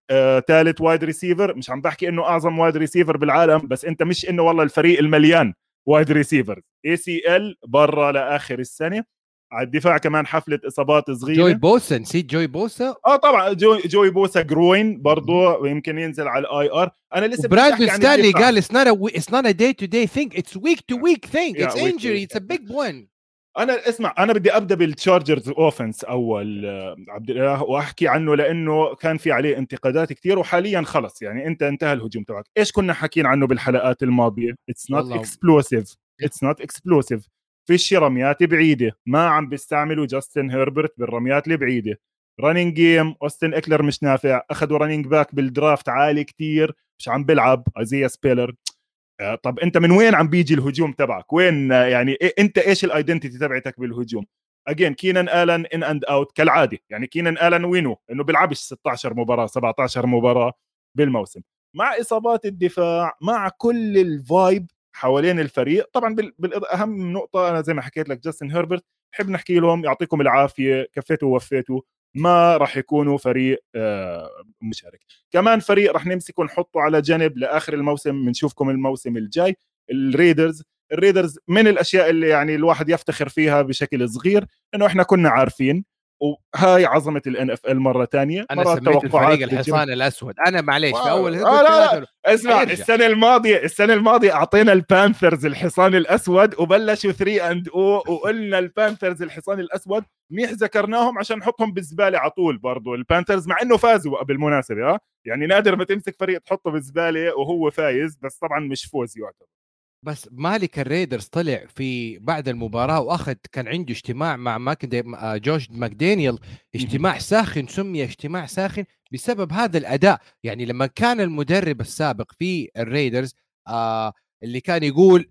ثالث wide receiver مش عم بحكي إنه أعظم wide receiver بالعالم بس أنت مش إنه والله الفريق المليان. wide receiver ACL برا لآخر السنة. على الدفاع كمان حفلة إصابات صغيرة. جوي بوسا نسيت جوي بوسا؟ آه طبعا جوي, جوي بوسا groin برضه يمكن ينزل على ال IR. أنا لسه براندون ستانلي قال it's not it's not a day to day thing it's week to week thing it's injury it's a big win أنا اسمع أنا بدي أبدأ بالتشارجرز offense أول عبد الإله وأحكي عنه لأنه كان في عليه انتقادات كثير وحاليا خلص يعني أنت انتهى الهجوم تبعك. إيش كنا حاكيين عنه بالحلقات الماضية؟ it's not explosive it's not explosive فيش رميات بعيدة. ما عم بيستعملوا جاستن هيربرت بالرميات البعيدة. running game اوستن اكلر مش نافع. أخذوا running back بال draft عالي كتير. مش عم بيلعب. ازيا سبيلر آه، طب انت من وين عم بيجي الهجوم تبعك؟ وين يعني إيه انت إيش ال identity تبعتك بالهجوم؟ again كينان الن in and out كالعادة. يعني كينان الن وينه؟ إنه بيلعبش 16 مباراة 17 مباراة بالموسم. مع إصابات الدفاع مع كل ال vibe حوالين الفريق طبعا بالأهم نقطة أنا زي ما حكيت لك جاستن هيربرت بحب نحكي لهم يعطيكم العافية كفيتوا ووفيتوا. ما راح يكونوا فريق آه، مشارك. كمان فريق راح نمسكه نحطه على جنب لآخر الموسم بنشوفكم الموسم الجاي. الريدرز الريدرز من الأشياء اللي يعني الواحد يفتخر فيها بشكل صغير إنه إحنا كنا عارفين وهاي عظمة ال NFL مرة ثانية أنا سميت الفريق الحصان الأسود. أنا معليش في أول آه لا لا. اسمع السنة الماضية السنة الماضية أعطينا البانثرز الحصان الأسود وبلشوا 3 and O وقلنا البانثرز الحصان الأسود. منيح ذكرناهم عشان نحطهم بالزبالة على طول برضه البانثرز مع إنه فازوا بالمناسبة آه. يعني نادر ما تمسك فريق تحطه بالزبالة وهو فايز بس طبعا مش فوز يعتبر. بس مالك الريدرز طلع في بعد المباراة وأخذ كان عنده اجتماع مع ماكدي جوش ماكدانيال اجتماع ساخن سمي اجتماع ساخن بسبب هذا الأداء. يعني لما كان المدرب السابق في الريدرز آه اللي كان يقول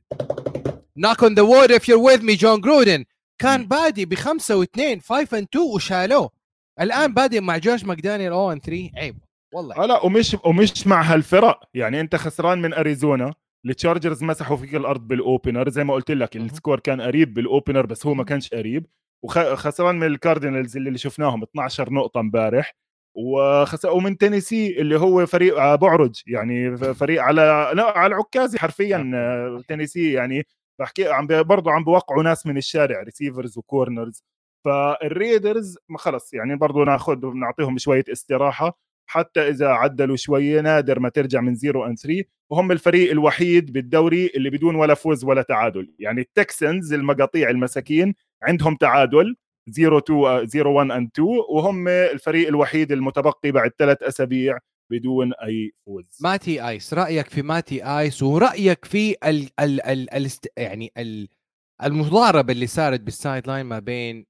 knock on the wood if you're with me جون جرودن كان بادي بخمسة واثنين 5 and 2 وشالوه. الآن بادي مع جوش ماكدانيال 0 and 3 عيب والله. لا ومش ومش مع هالفرق. يعني أنت خسران من أريزونا. التشارجرز مسحوا فيك الأرض بال opener زي ما قلت لك ال score كان قريب بال opener بس هو ما كانش قريب. وخسران من الكاردينالز اللي شفناهم 12 نقطة امبارح. ومن تينيسي اللي هو فريق آه، بعرج. يعني فريق على لا على العكازي حرفيا آه، تينيسي. يعني بحكي عم برضه عم بوقعوا ناس من الشارع receivers و corners فالريدرز ما خلص يعني برضه ناخذ نعطيهم شوية استراحة. حتى إذا عدلوا شوية نادر ما ترجع من 0 and 3 وهم الفريق الوحيد بالدوري اللي بدون ولا فوز ولا تعادل. يعني التكسنز المقاطيع المساكين عندهم تعادل 0 2 0 1 and 2 وهم الفريق الوحيد المتبقي بعد ثلاث أسابيع بدون أي فوز. Matty Ice. رأيك في Matty Ice؟ ورأيك في ال ال ال ال يعني ال المضاربة اللي صارت بال side line ما بين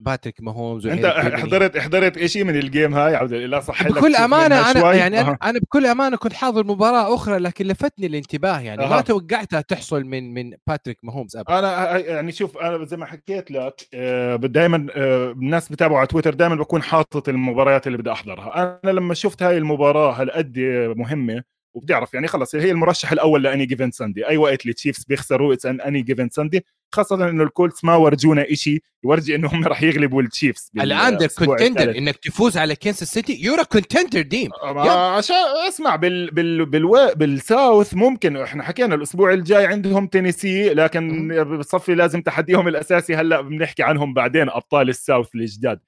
باتريك ماهومز أنت حضرت حضرت شيء من ال game هاي؟ عبد الله صح بكل أمانة أنا يعني أه. أنا بكل أمانة كنت حاضر مباراة أخرى لكن لفتني الانتباه يعني أه. ما توقعتها تحصل من من باتريك ماهومز ابدا. أنا يعني شوف أنا زي ما حكيت لك آه، دائما آه، الناس بتابعوا على تويتر دائما بكون حاطط المباريات اللي بدي أحضرها. أنا لما شفت هاي المباراة هالقد مهمة وبتعرف يعني خلص هي المرشح الأول لأنه any given Sunday أي وقت التشيفز بيخسروا it's an any given Sunday خاصة إنه الكولتس ما ورجونا شيء يورجي إنه هم راح يغلبوا التشيفز الآن the contender إنك تفوز على كنساس سيتي you're a contender team عشان أسمع بال بال بال بال South ممكن إحنا حكينا الأسبوع الجاي عندهم تينيسي لكن بصفي لازم تحديهم الأساسي. هلأ بنحكي عنهم بعدين أبطال ال South الجداد.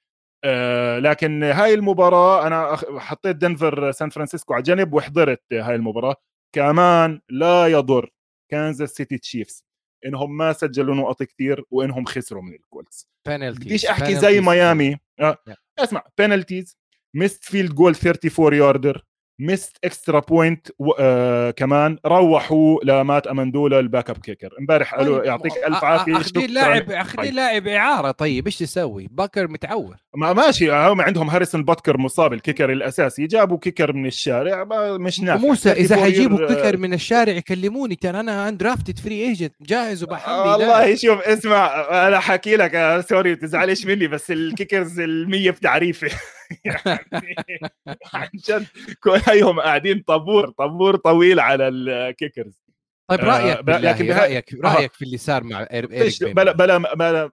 لكن هاي المباراة أنا حطيت دنفر سان فرانسيسكو على جنب وحضرت هاي المباراة. كمان لا يضر كانزاس سيتي تشيفز إنهم ما سجلوا نقط كثير وإنهم خسروا من الكولتس. بديش أحكي زي ميامي. آه. أسمع penalties missed field goal 34 yarder. missed extra point آه كمان روحوا لمات امندولا ال backup kicker. امبارح قالوا طيب. يعطيك ألف عافية آخذين لاعب آخذين طيب. لاعب إعارة. طيب إيش تسوي؟ باتكر متعور. ما ماشي هم عندهم هاريسون باتكر مصاب ال kicker الأساسي. جابوا kicker من الشارع مش نافع. موسى إذا حيجيبوا kicker من الشارع يكلموني ترى أنا undrafted free agent جاهز وبحمل والله شوف اسمع أنا حكي لك آه، sorry تزعلش مني بس ال kickers المية بتعريفي يعني عن جد هيهم قاعدين طابور طابور طويل على ال kickers طيب رأيك آه لكن رأيك رأيك في اللي صار مع إيريك بلا بلا بلا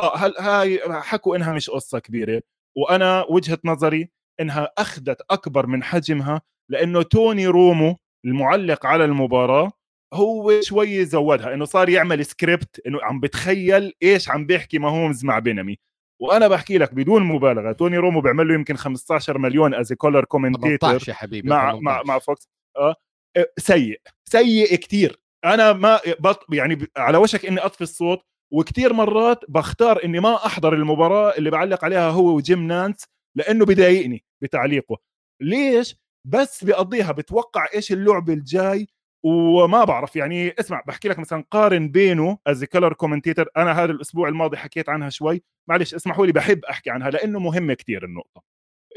آه هل هاي حكوا إنها مش قصة كبيرة وأنا وجهة نظري إنها أخذت أكبر من حجمها لأنه توني رومو المعلق على المباراة هو شوي زودها إنه صار يعمل سكريبت إنه عم بتخيل إيش عم بيحكي ماهومز مع بينمي وأنا بحكي لك بدون مبالغة. توني رومو بيعمل له يمكن 15 مليون as color commentator يا حبيبي مع 18. مع مع فوكس آه. سيء. سيء كثير أنا ما بط يعني على وشك إني أطفي الصوت وكثير مرات بختار إني ما أحضر المباراة اللي بعلق عليها هو وجيم نانس لأنه بضايقني بتعليقه. ليش؟ بس بقضيها بتوقع إيش اللعب الجاي وما بعرف يعني اسمع بحكي لك مثلا قارن بينه as color commentator أنا هذا الأسبوع الماضي حكيت عنها شوي. معلش اسمحوا لي بحب أحكي عنها لأنه مهمة كثير النقطة.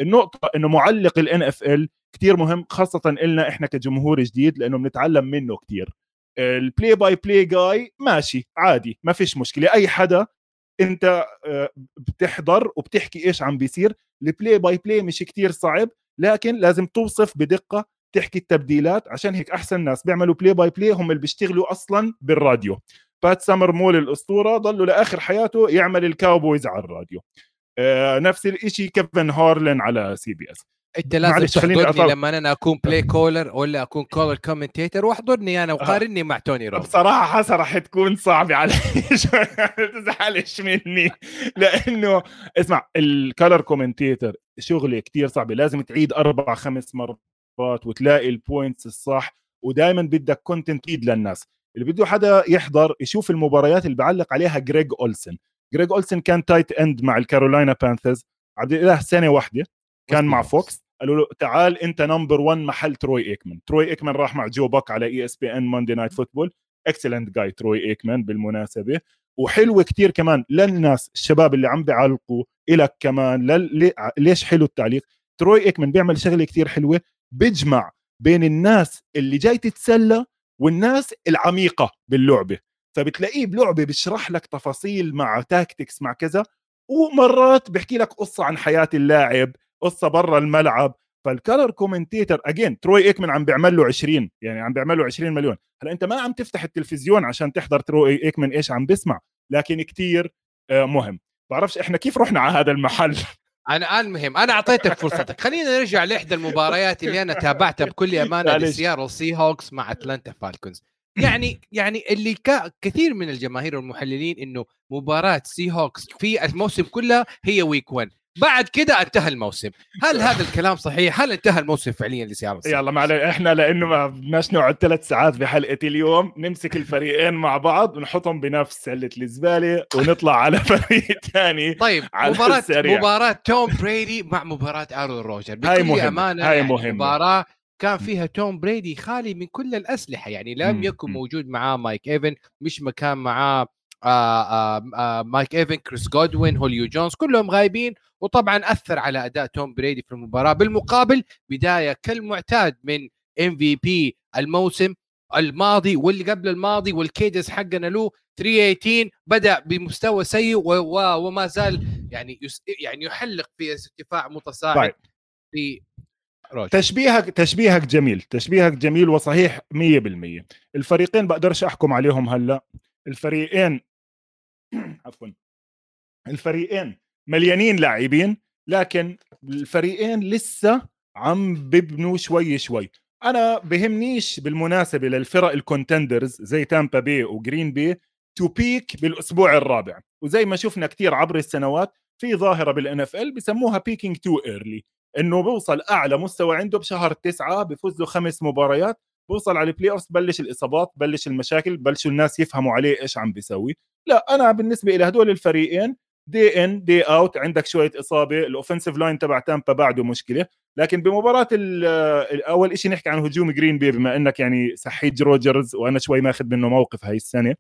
النقطة إنه معلق الان اف ال كثير مهم خاصة لنا إحنا كجمهور جديد لأنه بنتعلم منه كثير ال play by play جاي ماشي عادي ما فيش مشكلة. أي حدا أنت آه، بتحضر وبتحكي إيش عم بيصير. ال play by play مش كتير صعب لكن لازم توصف بدقة تحكي التبديلات عشان هيك أحسن ناس بيعملوا play by play هم اللي بيشتغلوا أصلا بالراديو. بات سامرول الأسطورة ضلوا لآخر حياته يعمل الكاوبويز على الراديو. آه نفس الشيء كيفن هارلن على سي بي اس أنت لازم تحضرني لما أنا أكون play caller ولا أكون كولر كومنتيتر واحضرني أنا وقارني مع توني رومو بصراحة حسن راح تكون صعبة علي. تزعلش مني. لأنه اسمع ال color commentator شغلة كتير صعبة لازم تعيد أربع خمس مرات. وتلاقي ال points الصح ودائما بدك content تفيد للناس. اللي بده حدا يحضر يشوف المباريات اللي بعلق عليها جريج اولسن جريج اولسن كان tight end مع الكارولاينا بانثرز عبد الإله سنة واحدة كان مع فوكس قالوا له تعال أنت number 1 محل تروي إيكمان. تروي إيكمان راح مع جو باك على اي اس بي ان Monday Night Football excellent guy تروي إيكمان بالمناسبة. وحلوه كتير كمان للناس الشباب اللي عم بيعلقوا إلك كمان لل... ليش حلو التعليق؟ تروي إيكمان بيعمل شغلة كتير حلوة. بيجمع بين الناس اللي جاي تتسلى والناس العميقة باللعبة. فبتلاقيه بلعبة بيشرح لك تفاصيل مع tactics مع كذا ومرات بيحكي لك قصة عن حياة اللاعب قصة برا الملعب. فال color commentator again تروي ايكمان عم بيعمل له 20 يعني عم بيعمل له 20 مليون. هلأ أنت ما عم تفتح التلفزيون عشان تحضر تروي ايكمان إيش عم بيسمع لكن كتير آه، مهم. بعرفش إحنا كيف رحنا على هذا المحل؟ أنا المهم أنا أعطيتك فرصتك. خلينا نرجع لإحدى المباريات اللي أنا تابعتها بكل أمانة لسياتل سي هوكس مع اتلانتا فالكونز يعني يعني اللي كثير من الجماهير والمحللين إنه مباراة سي هوكس في الموسم كله هي week 1 بعد كده انتهى الموسم هل هذا الكلام صحيح هل انتهى الموسم فعليا لسياتل يلا ما علي إحنا لأنه ما بدناش نقعد ثلاث ساعات بحلقة اليوم نمسك الفريقين مع بعض ونحطهم بنفس سلة الزبالة ونطلع على فريق ثاني طيب على مباراه السريع. مباراة توم بريدي مع مباراة أرون روجرز بكل هاي مهمة. أمانة هاي يعني مهمة. مباراة كان فيها توم بريدي خالي من كل الأسلحة يعني لم يكن موجود معاه مايك إيفن مش مكان معاه آآ آآ مايك إيفن كريس جودوين هوليو جونز كلهم غايبين وطبعا أثر على أداء توم بريدي في المباراة بالمقابل بداية كالمعتاد من إم في بي الموسم الماضي واللي قبل الماضي والكيدس حقنا له 318 بدأ بمستوى سيء وما زال يعني يعني يحلق في ارتفاع متصاعد طيب. في روجر. تشبيهك تشبيهك جميل تشبيهك جميل وصحيح 100% الفريقين بقدرش أحكم عليهم هلأ الفريقين عفوا. الفريقين مليانين لاعبين لكن الفريقين لسه عم ببنوا شوي شوي. أنا بهمنيش بالمناسبة للفرق contenders زي تامبا بي وجرين بي to peak بالأسبوع الرابع. وزي ما شفنا كثير عبر السنوات في ظاهرة بال NFL بسموها peaking too early إنه بوصل أعلى مستوى عنده بشهر تسعة بفوز له خمس مباريات. بوصل على ال playoff بلش الإصابات بلش المشاكل بلشوا الناس يفهموا عليه إيش عم بيسوي. لا أنا بالنسبة إلى هدول الفريقين day in day out عندك شوية إصابة ال offensive line تبع تامبا بعده مشكلة. لكن بمباراة أول شيء نحكي عن هجوم جرين بي بما إنك يعني سحيج روجرز وأنا شوي ماخذ منه موقف هاي السنة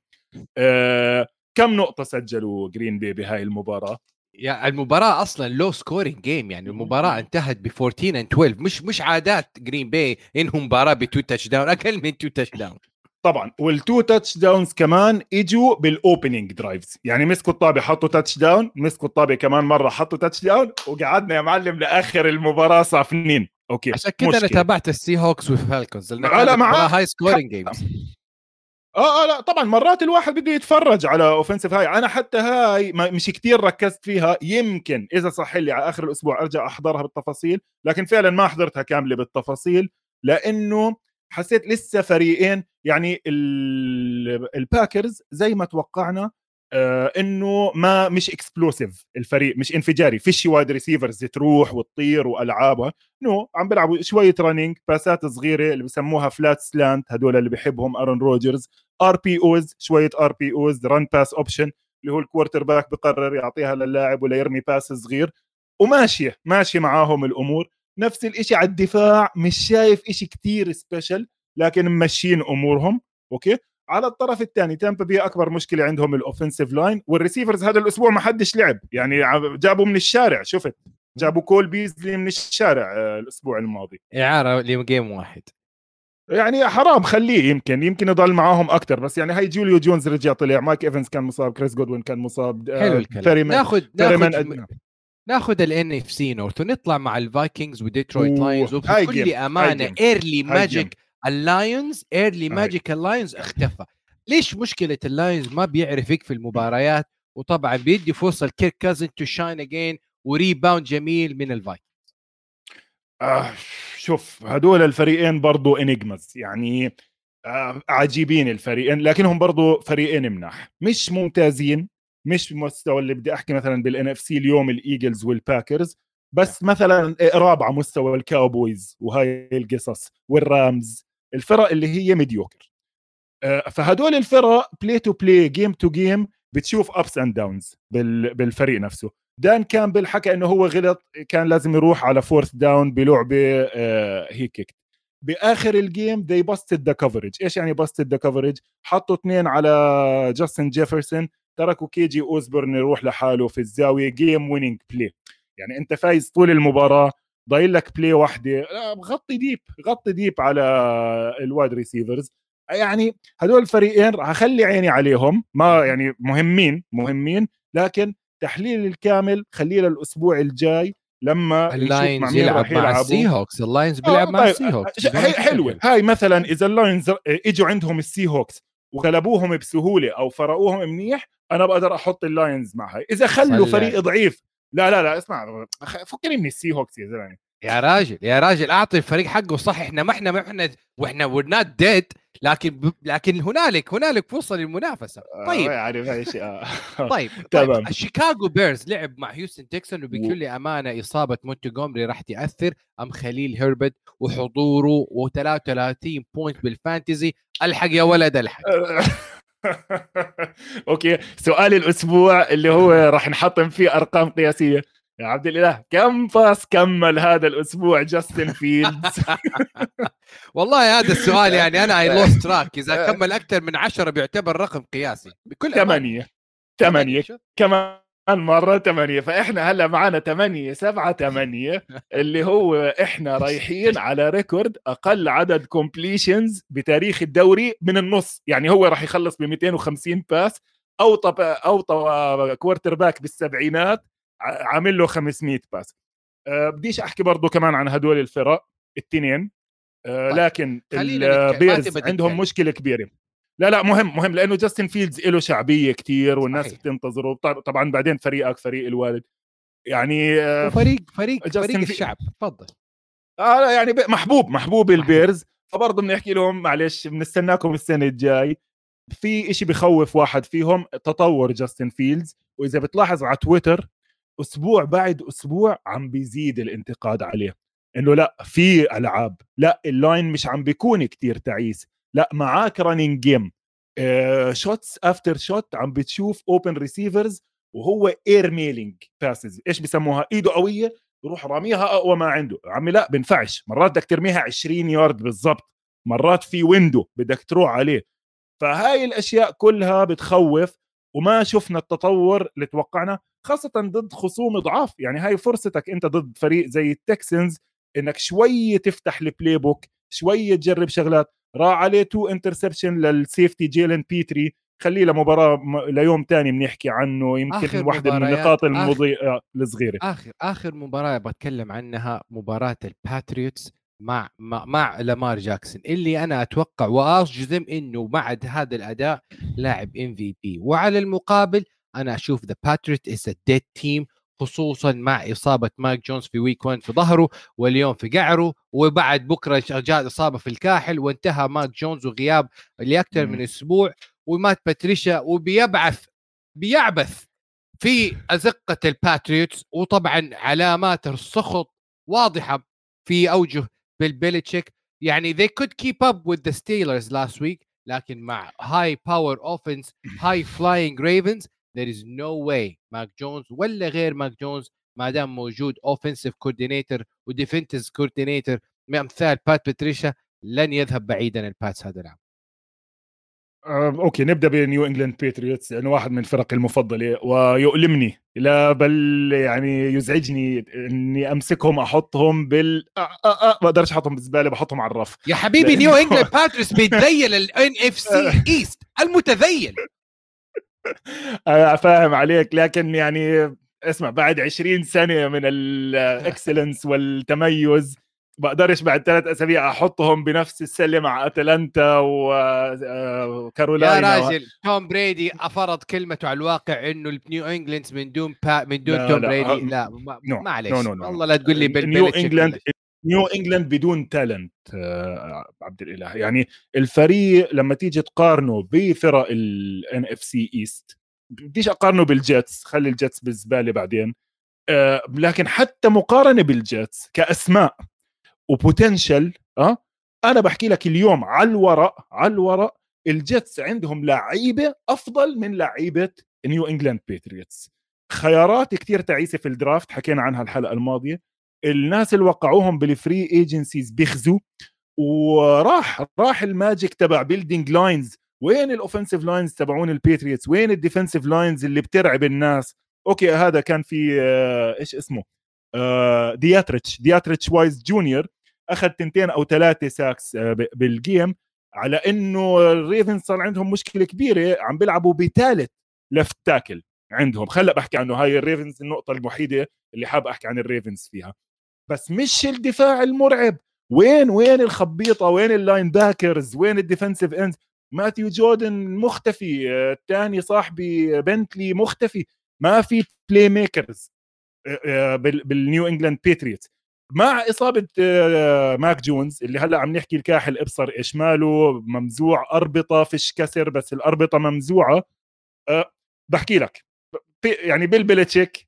آه كم نقطة سجلوا جرين بي بهاي المباراة؟ يا المباراة أصلا low scoring game يعني المباراة انتهت ب 14 and 12 مش مش عادات جرين باي انهم مباراة ب two touchdown أقل من two touchdown طبعا. وال two touchdowns كمان إجوا بال opening drives يعني مسكوا الطابة حطوا touchdown مسكوا الطابة كمان مرة حطوا touchdown وقعدنا يا معلم لآخر المباراة صافنين. okay عشان كذا أنا تابعت السي هوكس والفالكونز لأن لامع high scoring games آه آه لا طبعا مرات الواحد بده يتفرج على offensive هاي. أنا حتى هاي مش كتير ركزت فيها. يمكن إذا صح لي على آخر الأسبوع أرجع أحضرها بالتفاصيل لكن فعلا ما حضرتها كاملة بالتفاصيل لأنه حسيت لسه فريقين يعني الباكرز زي ما توقعنا إنه ما مش explosive الفريق مش انفجاري. فيش wide receivers تروح وتطير والعابها no no, عم بيلعبوا شوية running باسات صغيرة اللي بسموها flat slant هدول اللي بحبهم ارون روجرز RPOs شوية RPOs run pass option اللي هو ال quarterback بقرر يعطيها للاعب ولا يرمي pass صغير. وماشية ماشية معاهم الأمور. نفس الشيء على الدفاع مش شايف شيء كثير special لكن ممشين أمورهم. okay على الطرف الثاني تامبا بي أكبر مشكلة عندهم ال offensive line وال receivers هذا الأسبوع ما حدش لعب. يعني جابوا من الشارع شفت؟ جابوا كول بيزلي من الشارع آه، الأسبوع الماضي. إعارة ل game واحد. يعني حرام خليه يمكن يمكن يضل معاهم أكثر بس يعني هاي جوليو جونز رجع طلع مايك إيفنز كان مصاب كريس جودوين كان مصاب آه، حلو الكلام. ناخذ ناخذ ناخذ ال NFC North ونطلع مع الفايكنجز وديترويت لاينز وبكل أمانة early magic اللايونز early magic اللايونز اختفى. ليش مشكلة اللايونز؟ ما بيعرف يكفي المباريات وطبعا بيدي فرصة لكيرك كازن to shine again و rebound جميل من الفايكنجز. آه شوف هدول الفريقين برضو enigmas يعني آه عجيبين الفريقين لكنهم برضو فريقين مناح. مش ممتازين مش بمستوى اللي بدي أحكي مثلا بال NFC اليوم الإيجلز والباكرز بس مثلا رابعه مستوى الكاوبويز وهاي القصص والرامز. الفرق اللي هي mediocre آه، فهدول الفرق play to play game to game بتشوف ups and downs بالفريق نفسه. دان كامبل حكى إنه هو غلط كان لازم يروح على fourth down بلعبة آه، هيك بآخر ال game they busted the coverage. إيش يعني busted the coverage حطوا اثنين على جاستن جيفرسون تركوا كيجي اوزبرن يروح لحاله في الزاوية game winning play يعني أنت فايز طول المباراة ضايل لك play واحدة غطي deep غطي deep على ال wide receivers يعني هدول الفريقين راح أخلي عيني عليهم. ما يعني مهمين مهمين لكن تحليل الكامل خليه للأسبوع الجاي لما اللاينز يلعب مع السي هوكس اللاينز بيلعب آه مع طيب السي هوكس حلوة. هاي مثلا إذا اللاينز إجوا عندهم السي هوكس وغلبوهم بسهولة أو فرقوهم منيح أنا بقدر أحط اللاينز معها إذا خلوا فريق ضعيف لا لا لا اسمع فكني من السي هوكس يا زلمة. يا راجل يا راجل أعطي الفريق حقه صح إحنا ما إحنا ما إحنا وإحنا we're not dead لكن لكن هنالك هنالك فرصة للمنافسة. آه، طيب. يعني ماشي آه. طيب تمام. طيب الشيكاغو بيرز لعب مع هيوستن تكسنز وبكل أمانة إصابة مونتجومري راح تأثر أما خليل هيربت وحضوره و33 point بال fantasy ألحق يا ولد ألحق. okay سؤال الأسبوع اللي هو راح نحطم فيه أرقام قياسية. يا عبد الإله كم pass كمل هذا الأسبوع جاستن فيلدز والله هذا السؤال يعني أنا I lost track إذا كمل أكثر من عشرة بيعتبر رقم قياسي. بكل. ثمانية. ثمانية. كمان مرة ثمانية فإحنا هلأ معنا ثمانية سبعة ثمانية اللي هو إحنا رايحين على record أقل عدد completions بتاريخ الدوري من النص. يعني هو راح يخلص ب 250 pass أو طب أو طب quarterback بالسبعينات عامل له 500 pass أه بديش أحكي برضو كمان عن هدول الفرق التنين. أه طيب، لكن البيرز عندهم. مشكلة كبيرة. لا لا مهم مهم لأنه جاستن فيلدز له شعبية كتير والناس صحيح. بتنتظره. طب- طبعا بعدين فريقك فريق الوالد. يعني آه، فريق فريق في- الشعب. تفضل. آه يعني محبوب محبوب البيرز. فبرضه بنحكي لهم معلش بنستناكم السنة الجاي. في إشي بخوف واحد فيهم تطور جاستن فيلدز وإذا بتلاحظ على تويتر أسبوع بعد أسبوع عم بيزيد الانتقاد عليه. إنه لا في ألعاب. لا ال line مش عم بيكون كتير تعيس. لا معاك running game shot after shot عم بتشوف open receivers وهو air mailing passes إيش بسموها؟ إيده قوية يروح راميها أقوى ما عنده. عمي لا بنفعش. مرات بدك ترميها 20 يارد بالضبط. مرات في window بدك تروح عليه. فهاي الأشياء كلها بتخوف وما شفنا التطور اللي توقعنا خاصة ضد خصوم ضعاف. يعني هاي فرصتك أنت ضد فريق زي التكسنز إنك شوية تفتح ال playbook شوية تجرب شغلات. راح عليه two interception لل safety جيلين بيتري خليه لمباراة م- ليوم تاني بنحكي عنه يمكن آخر واحدة من النقاط آخر- المضيئة الصغيرة. آخر آخر مباراة بتكلم عنها مباراة الباتريوتس مع مع, مع لامار جاكسون. اللي أنا أتوقع واجزم إنه بعد هذا الأداء لاعب MVP وعلى المقابل أنا أشوف the Patriot is a dead team خصوصا مع إصابة ماك جونز في week 1 في ظهره واليوم في قعره وبعد بكرة جاء إصابة في الكاحل وانتهى ماك جونز وغياب لأكثر. من أسبوع ومات باتريشا وبيبعث بيعبث في أزقة الباتريوتس وطبعا علامات السخط واضحة في أوجه بيل بيلتشيك يعني they could keep up with the Steelers last week لكن مع high power offense high flying Ravens there is no way ماك جونز ولا غير ماك جونز ما دام موجود offensive coordinator و defensive coordinator امثال مات باتريشا لن يذهب بعيدا الباتس هذا العام. أوكي نبدأ بنيو انجلاند باتريوتس لأنه واحد من الفرق المفضلة ويؤلمني. لا بل يعني يزعجني إني أمسكهم أحطهم بال ما بقدرش أحطهم بالزبالة بحطهم على الرف. يا حبيبي نيو انجلاند باتريوتس بيتذيل ال AFC East المتذيل. آه فاهم عليك لكن يعني اسمع بعد 20 سنة من ال excellence والتميز بقدرش بعد ثلاث أسابيع أحطهم بنفس السلة مع أتلانتا يا وكارولاينا راجل توم بريدي أفرض كلمته على الواقع إنه النيو انجلاند من دون با من دون لا، توم لا، بريدي هم- لا معلش. no, no, no، والله لا تقول لي نيو إنجلاند نيو إنجلاند بدون talent عبد الإله. يعني الفريق لما تيجي تقارنه بفرق ال AFC East بديش أقارنه بالجيتس خلي الجيتس بالزبالة بعدين آه، لكن حتى مقارنة بالجيتس كأسماء و potential آه أنا بحكي لك اليوم على الورق على الورق الجيتس عندهم لعيبة أفضل من لعيبة نيو إنجلاند باتريوتس خيارات كتير تعيسة في ال draft حكينا عنها الحلقة الماضية. الناس اللي وقعوهم بال free agencies بيخزوا وراح راح ال magic تبع building lines وين ال offensive lines تبعون الباتريوتس وين ال defensive lines اللي بترعب الناس؟ أوكي هذا كان في آه، إيش اسمه؟ دياتريتش دياتريتش وايز جونيور أخذ تنتين أو ثلاثة sacks بال game على إنه الريفنز صار عندهم مشكلة كبيرة عم بيلعبوا بثالث left tackle عندهم. خلق بحكي عنه هاي الريفنز النقطة الوحيدة اللي حاب أحكي عن الريفنز فيها. بس مش الدفاع المرعب. وين وين الخبيطة؟ وين ال linebackers وين ال defensive end ماثيو جودون مختفي آه، الثاني صاحبي بنتلي مختفي. ما في playmakers بالنيو انجلاند بيتريتس مع إصابة ماك جونز اللي هلأ عم نحكي الكاحل إبصر إيش ماله ممزوع أربطة فيش كسر بس الأربطة ممزوعة. بحكي لك يعني بيل بلتشيك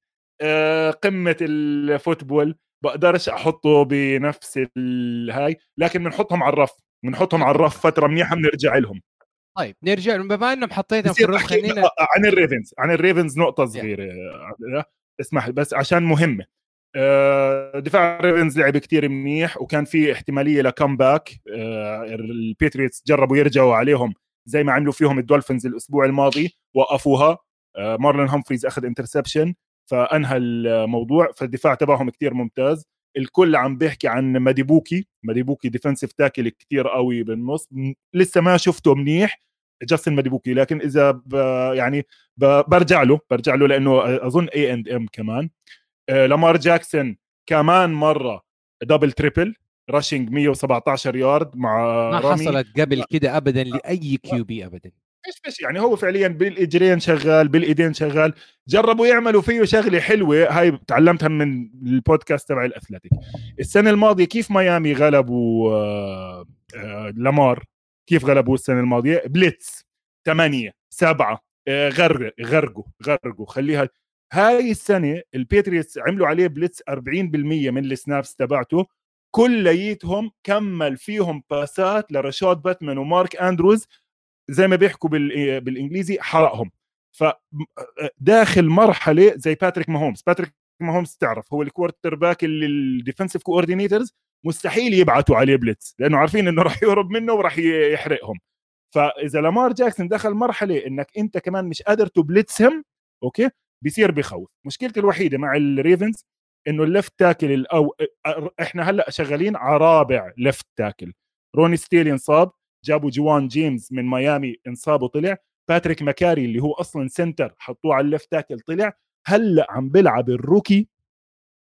قمة ال football. بقدرش أحطه بنفس الهاي لكن بنحطهم على الرف بنحطهم على الرف فترة منيحة بنرجع لهم. طيب نرجع بما إنهم حطيتهم في الرف خلينا عن الريفنز عن الريفنز نقطة صغيرة yeah. اسمح بس عشان مهمة. آه، دفاع الريفنز لعب كتير منيح وكان في احتمالية ل comeback آه، البيتريتس جربوا يرجعوا عليهم زي ما عملوا فيهم الدولفينز الأسبوع الماضي وقفوها. آه، مارلون همفري أخذ interception. فأنهى الموضوع فالدفاع تبعهم كتير ممتاز. الكل عم بيحكي عن ماديبوكي ماديبوكي defensive tackle كتير قوي بالنص لسه ما شفته منيح جاستن ماديبوكي لكن إذا ب يعني ب برجع له برجع له لأنه أظن اي اند ام كمان. آه لامار جاكسون كمان مرة double triple rushing 117 يارد مع ما رامي. حصلت قبل كده ابدا لأي QB ابدا. إيش فيش يعني هو فعليا بالإجرين شغال بالإيدين شغال. جربوا يعملوا فيه شغلة حلوة هاي تعلمتها من البودكاست تبع الاثلتيك السنة الماضية كيف ميامي غلبوا آه آه لامار؟ كيف غلبوا السنة الماضية؟ blitz 8 7 آه غرق غرقوا غرقوا. خليها هاي السنة البيتريتس عملوا عليه blitz 40% من ال snaps تبعته. كليتهم كمل فيهم باسات لراشود باتمان ومارك أندروز. زي ما بيحكوا بالإنجليزي حرقهم. فداخل مرحلة زي باتريك ماهومز باتريك ماهومز تعرف هو ال quarterback اللي ال defensive coordinators مستحيل يبعتوا عليه blitz لأنه عارفين إنه راح يهرب منه وراح يحرقهم. فإذا لامار جاكسون دخل مرحلة إنك أنت كمان مش قادر تبلتسهم أوكي؟ بيصير بخوف. مشكلتي الوحيدة مع الريفنز إنه ال left tackle أو إحنا هلأ شغالين على رابع left tackle روني ستانلي انصاب جابوا جوان جيمس من ميامي انصاب وطلع باتريك مكاري اللي هو أصلا center حطوه على ال left tackle طلع. هلأ عم بيلعب ال rookie.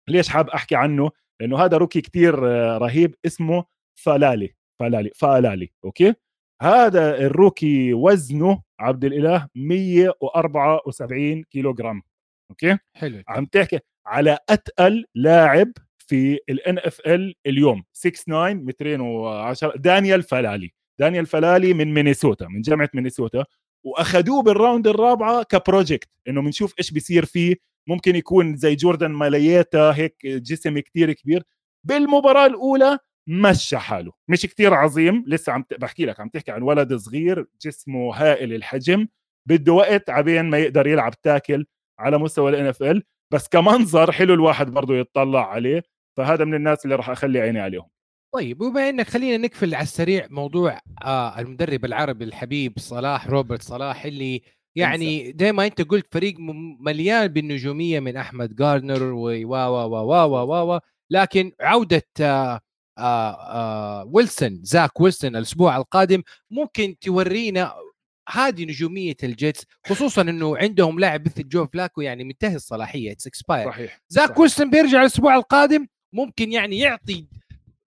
ليش حاب أحكي عنه؟ لأنه هذا rookie كتير رهيب. اسمه فلالي فلالي فلالي أوكي؟ هذا ال rookie وزنه عبد الإله 174 كيلو جرام أوكي؟ حلو. عم تحكي على أتقل لاعب في ال NFL اليوم. 6 9 210 دانيال فلالي دانيال فلالي من مينيسوتا من جامعة مينيسوتا واخذوه بال round الرابعة ك project إنه بنشوف إيش بيصير فيه. ممكن يكون زي جوردن مايلاتا هيك جسم كتير كبير. بالمباراة الأولى مشى حاله. مش كتير عظيم لسه عم بحكي لك عم تحكي عن ولد صغير جسمه هائل الحجم بده وقت عبين ما يقدر يلعب tackle على مستوى ال NFL بس كمنظر حلو الواحد برضه يتطلع عليه فهذا من الناس اللي راح أخلي عيني عليهم. طيب وبما إنك خلينا نقفل على السريع موضوع آه المدرب العربي الحبيب صلاح روبرت صلاح اللي يعني زي ما أنت قلت فريق مليان بالنجومية من أحمد جاردنر و و و و و لكن عودة آه آه آه ويلسون زاك ويلسون الأسبوع القادم ممكن تورينا هذه نجومية الجيتس خصوصا إنه عندهم لاعب مثل جو فلاكو يعني منتهي الصلاحية it's expired صحيح زاك ويلسون بيرجع الأسبوع القادم ممكن يعني يعطي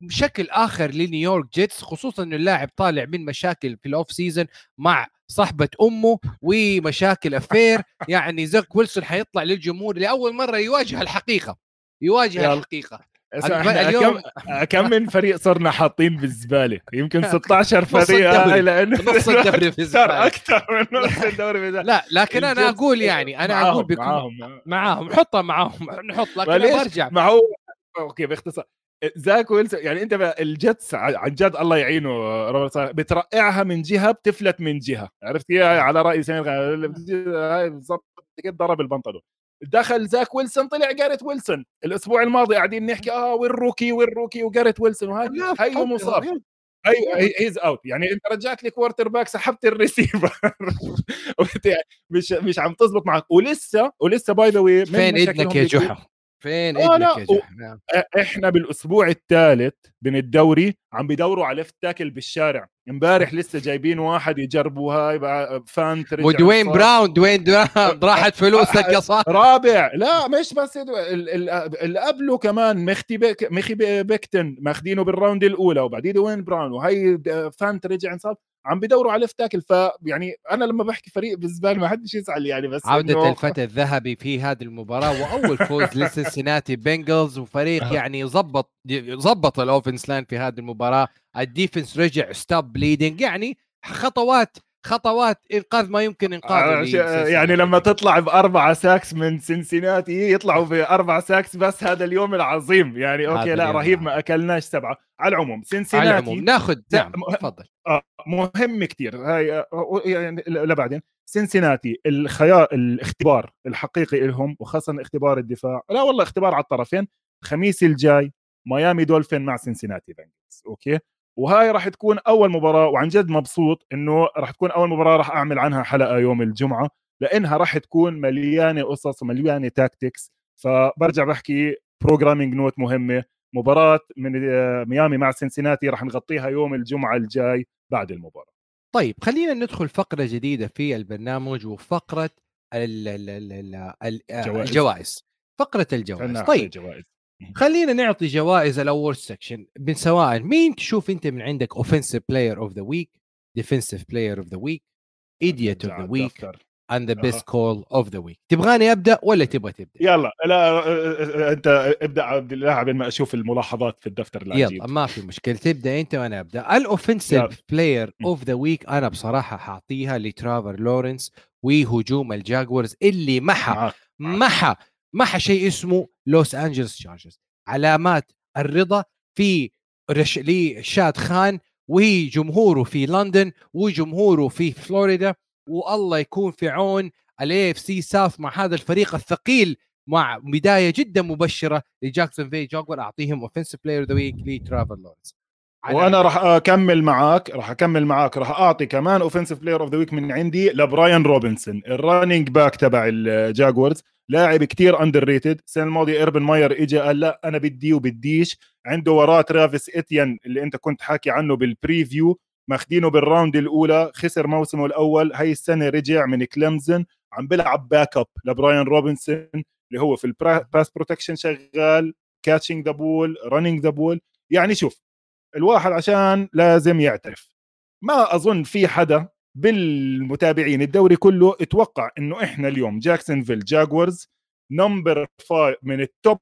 بشكل آخر لنيويورك جيتس خصوصا إنه اللاعب طالع من مشاكل في ال off-season مع صاحبة أمه ومشاكل affair يعني زاك ويلسون حيطلع للجمهور لأول مرة يواجه الحقيقة يواجه الحقيقة. اليوم كم من فريق صرنا حاطين بالزباله يمكن 16 فريق. لأنه نص الدوري في الزبالة. أكثر من نص الدوري في لا لكن أنا أقول يعني أنا أقول بكم معاهم. معاهم نحطها معاهم نحط لكن برجع. ما هو أوكي باختصار. زاك ويلسون يعني أنت الجتس عن جد الله يعينه روبرت بترقعها من جهة بتفلت من جهة. عرفت؟ كيف على رأي سمير هاي بالضبط ضرب البنطلون. دخل زاك ويلسون طلع جاريت ويلسون. الأسبوع الماضي قاعدين نحكي آه وين rookie وين rookie وجاريت ويلسون. وهاي هي مصاب. هي he's out يعني أنت رجعت لي quarterback سحبت الريسيفر. مش مش عم تزبط معك. ولسه ولسه by the way فين اذنك يا جحا؟ فين آه ابنك يا جحا إحنا بالأسبوع الثالث من الدوري عم بدوروا على left tackle بالشارع. امبارح لسه جايبين واحد يجربوا هاي فانت ودوين براون دوين براون. راحت فلوسك يا صاحبي رابع. لا مش بس اللي قبله كمان مختي بيك مخي بيكتن ماخذينه بال round الأولى وبعدين دوين براون وهي فانت رجع انصاب. عم بدوروا على tackle فيعني أنا لما بحكي فريق بالزبال ما حدش يزعل يعني بس عودة إنه الفتى الذهبي في هذه المباراة وأول فوز لسنسناتي بنجلز وفريق أها. يعني ظبط ظبط ال offense line في هذه المباراة ال defense رجع stop bleeding يعني خطوات خطوات إنقاذ ما يمكن آه، لسنسناتي يعني لما. تطلع بأربعة sacks من سنسيناتي يطلعوا باربع sacks بس هذا اليوم العظيم. يعني أوكي لا رهيب العظيم. ما أكلناش سبعة. على العموم على سنسيناتي العموم ناخذ نعم تفضل. آه مهم كتير. هاي آه، يعني لا بعدين سنسيناتي الخيار الاختبار الحقيقي لهم وخاصة اختبار الدفاع لا والله اختبار على الطرفين الخميس الجاي ميامي دولفين مع سنسيناتي بنجلز أوكي؟ وهاي راح تكون أول مباراة وعن جد مبسوط إنه راح تكون أول مباراة راح أعمل عنها حلقة يوم الجمعة لأنها راح تكون مليانة قصص ومليانة tactics فبرجع بحكي programming note مهمة مباراة من آه، ميامي مع سنسيناتي راح نغطيها يوم الجمعة الجاي بعد المباراة. طيب خلينا ندخل فقرة جديدة في البرنامج وفقرة ال- ال- ال- جوائز. الجوائز. فقرة الجوائز. طيب جوائز خلينا نعطي جوائز الأول section من سواء مين تشوف أنت من عندك offensive player of the week defensive player of the week idiot of the week and the best call of the week تبغاني أبدأ ولا تبغى تبدأ؟ يلا لا أنت ابدأ عبد الله قبل ما أشوف الملاحظات في الدفتر يلا العجيب ما في مشكلة. تبدأ أنت وأنا أبدأ. يلا. ال offensive player. of the week أنا بصراحة حاعطيها لتريفور لورنس وهجوم الجاكورز اللي محى معك محى. محى شيء اسمه لوس انجلوس تشارجرز علامات الرضا في رش... لشاد خان وجمهوره في لندن وجمهوره في فلوريدا والله يكون في عون ال AFC South مع هذا الفريق الثقيل مع بداية جدا مبشرة لجاكسونفيل جاكور أعطيهم اوفنسيف بلاير ذا ويك لترافر لورنس. وأنا راح أكمل معاك راح أكمل معاك راح أعطي كمان offensive player of the week من عندي لبراين روبنسون ال running back تبع الجاكورز لاعب كتير underrated السنة الماضية إيربن ماير اجى قال لا أنا بدي وبديش. عنده وراه ترافيس إتيان اللي أنت كنت حاكي عنه بال preview ماخدينه بال round الأولى. خسر موسمه الأول. هاي السنة رجع من كلمزن عم بيلعب backup لبراين روبنسون اللي هو في ال pass protection شغال catching the ball running the ball يعني شوف الواحد عشان لازم يعترف. ما أظن في حدا بالمتابعين. الدوري كله أتوقع إنه إحنا اليوم جاكسونفيل جاكورز number five من ال top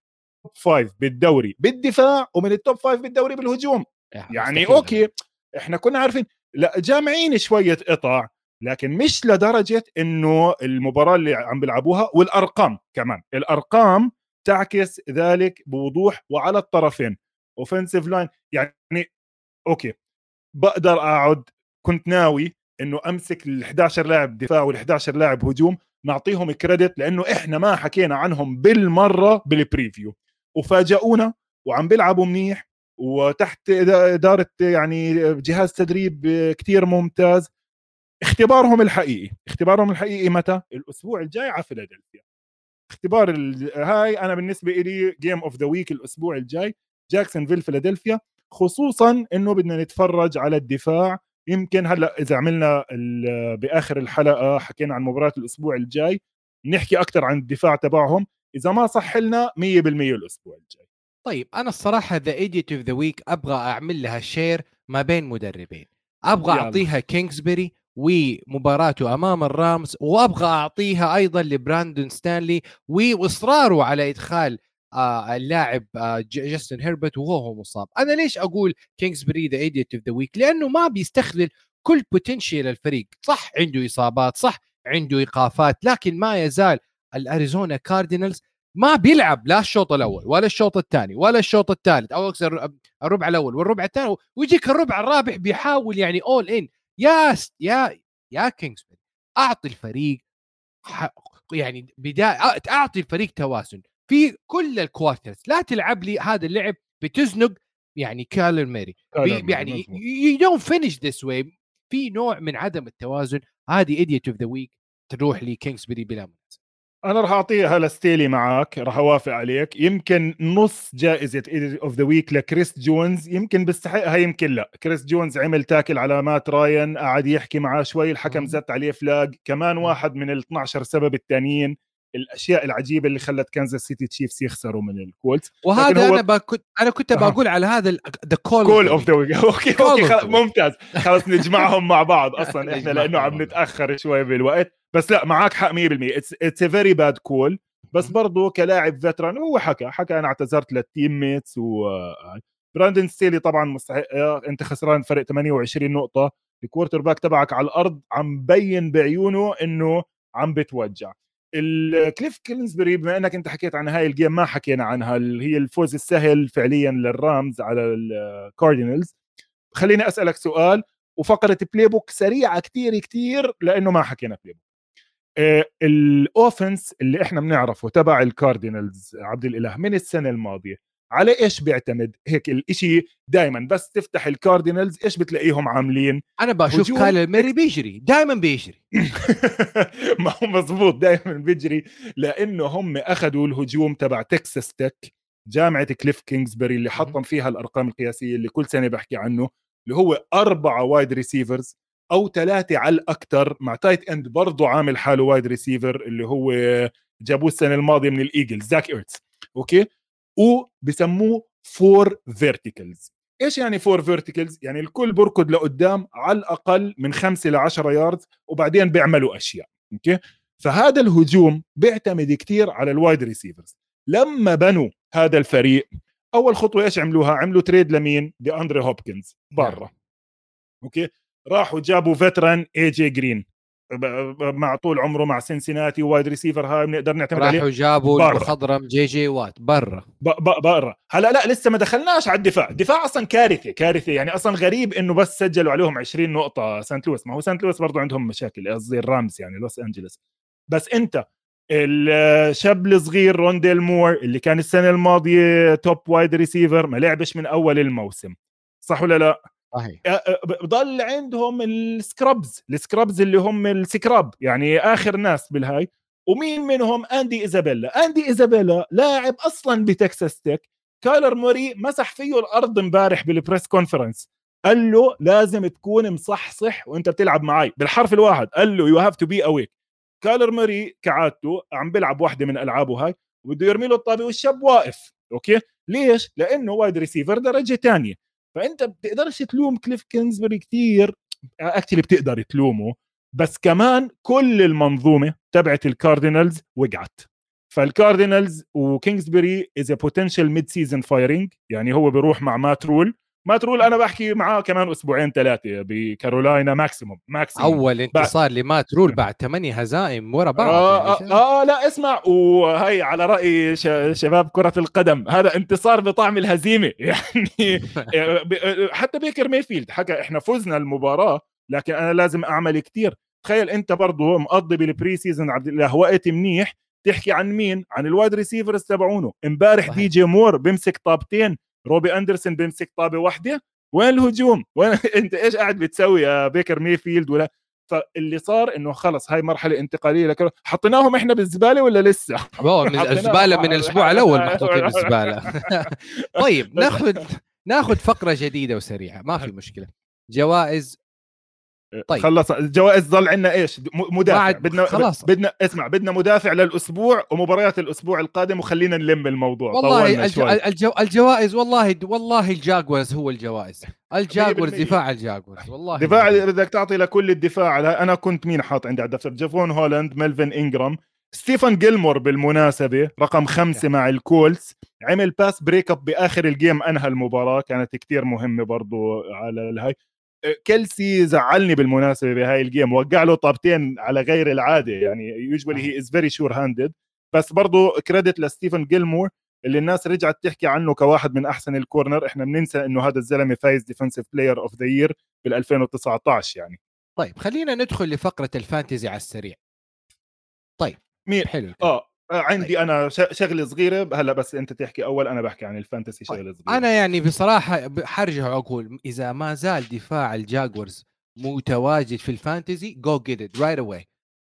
five بالدوري بالدفاع ومن ال top five بالدوري بالهجوم. يعني مستحيل. okay إحنا كنا عارفين. لا جامعين شوية قطع لكن مش لدرجة إنه المباراة اللي عم بيلعبوها والأرقام كمان. الأرقام تعكس ذلك بوضوح وعلى الطرفين. offensive line يعني okay بقدر أقعد كنت ناوي إنه أمسك ال 11 لاعب دفاع وال 11 لاعب هجوم نعطيهم credit لأنه إحنا ما حكينا عنهم بالمرة بال preview وفاجئونا وعم بيلعبوا منيح وتحت إدارة يعني جهاز تدريب كتير ممتاز. اختبارهم الحقيقي اختبارهم الحقيقي متى؟ الأسبوع الجاي على فيلادلفيا. اختبار ال... هاي أنا بالنسبة لي game of the week الأسبوع الجاي جاكسونفيل فيلادلفيا خصوصا إنه بدنا نتفرج على الدفاع يمكن هلأ إذا عملنا بآخر الحلقة حكينا عن مباراة الأسبوع الجاي نحكي أكثر عن الدفاع تبعهم. إذا ما صح لنا 100% الأسبوع الجاي. طيب أنا الصراحة the idiot of the week أبغى أعمل لها share ما بين مدربين. أبغى يلا. أعطيها كينغسبري ومباراته أمام الرامز وأبغى أعطيها أيضا لبراندون ستانلي وإصراره على إدخال اللاعب آه جاستن هيربرت وهو مصاب. أنا ليش أقول كينغسبري the idiot of the week لأنه ما بيستغل كل potential الفريق. صح عنده إصابات صح عنده إيقافات لكن ما يزال الأريزونا كاردينالز ما بيلعب لا الشوط الأول ولا الشوط الثاني ولا الشوط الثالث أو أكثر الربع الأول والربع الثاني. ويجيك الربع الرابع بيحاول يعني all in يا يا يا كينغسبري أعطي الفريق يعني بداية أعطي الفريق توازن. في كل ال quarters لا تلعب لي هذا اللعب بتزنق يعني كايلر موري. يعني you don't finish this way في نوع من عدم التوازن. هذه idiot of the week تروح لكينغسبري بلا منازع. أنا راح أعطيها لستيلي معك راح أوافق عليك. يمكن نص جائزة of the week لكريس جونز. يمكن بيستحقها يمكن لا. كريس جونز عمل tackle على مات راين قعد يحكي معاه شوي الحكم. زت عليه flag كمان واحد من ال 12 سبب الثانيين الأشياء العجيبة اللي خلت كانزاس سيتي تشيفز يخسروا من الكولتس وهذا هو... أنا بكت... أنا كنت بقول على هذا the call call of the week okay okay. ممتاز. خلص نجمعهم مع بعض. أصلا إحنا لأنه عم نتأخر شوي بالوقت. بس لا معك حق 100% it's it's a very bad call بس برضه كلاعب فتران هو حكى. حكى أنا اعتذرت لل teammates و براندن ستيلي طبعا مستحق. أنت خسران فرق 28 نقطة. ال quarterback تبعك على الأرض عم بين بعيونه إنه عم بتوجع. الكليف كينغزبري بما إنك أنت حكيت عن هاي ال game ما حكينا عنها اللي هي الفوز السهل فعليا للرامز على الكاردينالز خليني أسألك سؤال وفقرة playbook سريعة كثير كثير لأنه ما حكينا playbook ال offense اللي إحنا بنعرفه تبع الكاردينالز عبد الإله من السنة الماضية؟ على إيش بيعتمد؟ هيك الإشي دائما بس تفتح الكاردينالز إيش بتلاقيهم عاملين؟ أنا بشوف كايلر موري بيجري. دائما بيجري. ما هو مزبوط. دائما بيجري. لأنه هم أخذوا الهجوم تبع تكساس تك جامعة كليف كينغزبري اللي حطم فيها الأرقام القياسية اللي كل سنة بحكي عنه اللي هو أربعة wide receivers أو ثلاثة على الأكثر مع tight end برضه عامل حاله wide receiver اللي هو جابوه السنة الماضية من الإيجلز زاك إيرتس okay؟ وبسموه four verticals إيش يعني four verticals يعني الكل بركض لقدام على الأقل من خمسة ل 10 yards وبعدين بيعملوا أشياء okay؟ فهذا الهجوم بيعتمد كثير على ال wide receivers لما بنوا هذا الفريق أول خطوة إيش عملوها؟ عملوا trade لمين؟ دي اندري هوبكنز برا. okay؟ راحوا جابوا veteran اي جي جرين مع طول عمره مع سنسيناتي wide receiver هاي بنقدر نعتمد عليه راحوا جابوا المخضرم جي جي وات برا. برا. هلا لا لسه ما دخلناش على الدفاع. الدفاع أصلا كارثة كارثة. يعني أصلا غريب إنه بس سجلوا عليهم 20 نقطة سانت لويس. ما هو سانت لويس برضه عندهم مشاكل قصدي الرامز يعني لوس أنجلوس. بس أنت الشاب الصغير رونديل مور اللي كان السنة الماضية top wide receiver ما لعبش من أول الموسم. صح ولا لا؟ صحيح. بضل عندهم ال scrubs ال scrubs اللي هم ال scrub يعني آخر ناس بالهاي. ومين منهم؟ أندي إيزابيلا. أندي إيزابيلا لاعب أصلا بتكساس تك كايلر موري مسح فيه الأرض امبارح بال press conference قال له لازم تكون مصحصح وأنت بتلعب معي بالحرف الواحد. قال له you have to be awake كايلر موري كعادته عم بيلعب واحدة من ألعابه هاي وبده يرمي له الطابة والشاب واقف. okay؟ ليش؟ لأنه wide receiver درجة ثانية فأنت بتقدرش تلوم كليف كينزبري كثير actually بتقدر تلومه بس كمان كل المنظومة تبعت الكاردينالز وقعت. فالكاردينالز وكينجزبري as potential mid-season firing يعني هو بيروح مع مات رول. ما تقول أنا بحكي معاه كمان أسبوعين ثلاثة بكارولاينا maximum maximum. أول انتصار بعد... لمات رول بعد ثمانية هزائم ورا بعض آه, يعني آه, آه لا اسمع وهي على رأي شباب كرة القدم هذا انتصار بطعم الهزيمة. يعني حتى بيكر ميفيلد حكى إحنا فزنا المباراة لكن أنا لازم أعمل كثير تخيل أنت برضه مقضي بال pre-season عبد الله وقت منيح تحكي عن مين؟ عن ال wide receivers تبعونه. امبارح دي جي مور بيمسك طابتين. روبي اندرسون بيمسك طابة واحدة وين الهجوم؟ وين أنت إيش قاعد بتسوي يا بيكر ميفيلد ولا؟ فاللي صار إنه خلص هاي مرحلة انتقالية لك حطيناهم إحنا بالزبالة ولا لسه؟ من الزبالة من الأسبوع الأول محطوطين بالزباله طيب ناخذ ناخذ فقرة جديدة وسريعة ما في مشكلة. جوائز طيب. خلص الجوائز ضل عندنا إيش؟ مدافع. بدنا خلاص. بدنا اسمع بدنا مدافع للأسبوع ومباريات الأسبوع القادم وخلينا نلم الموضوع. والله الج... الجو... الجوائز والله والله الجاغوارز هو الجوائز. الجاغوارز دفاع الجاكورز والله دفاع بدك تعطي لكل الدفاع. أنا كنت مين حاط عندي على الدفتر؟ جيفون هولاند ميلفن انجرام ستيفن جيلمور بالمناسبة رقم خمسة مع الكولتس عمل pass break-up بآخر ال game أنهى المباراة كانت كتير مهمة برضو على الهاي. كيلسي زعلني بالمناسبة بهاي ال game وقع له طابتين على غير العادة يعني usually he is very sure-handed بس برضه credit لستيفن جيلمور اللي الناس رجعت تحكي عنه كواحد من أحسن ال corner إحنا بننسى إنه هذا الزلمة فايز defensive player of the year بال 2019 يعني. طيب خلينا ندخل لفقرة ال fantasy على السريع. طيب مين؟ حلو آه. عندي طيب. أنا شغلة صغيرة هلأ بس أنت تحكي أول أنا بحكي عن ال fantasy طيب، شغله صغيرة. أنا يعني بصراحة حرجع أقول إذا ما زال دفاع الجاغوارز متواجد في الفانتسي جو جيت ات رايت اواي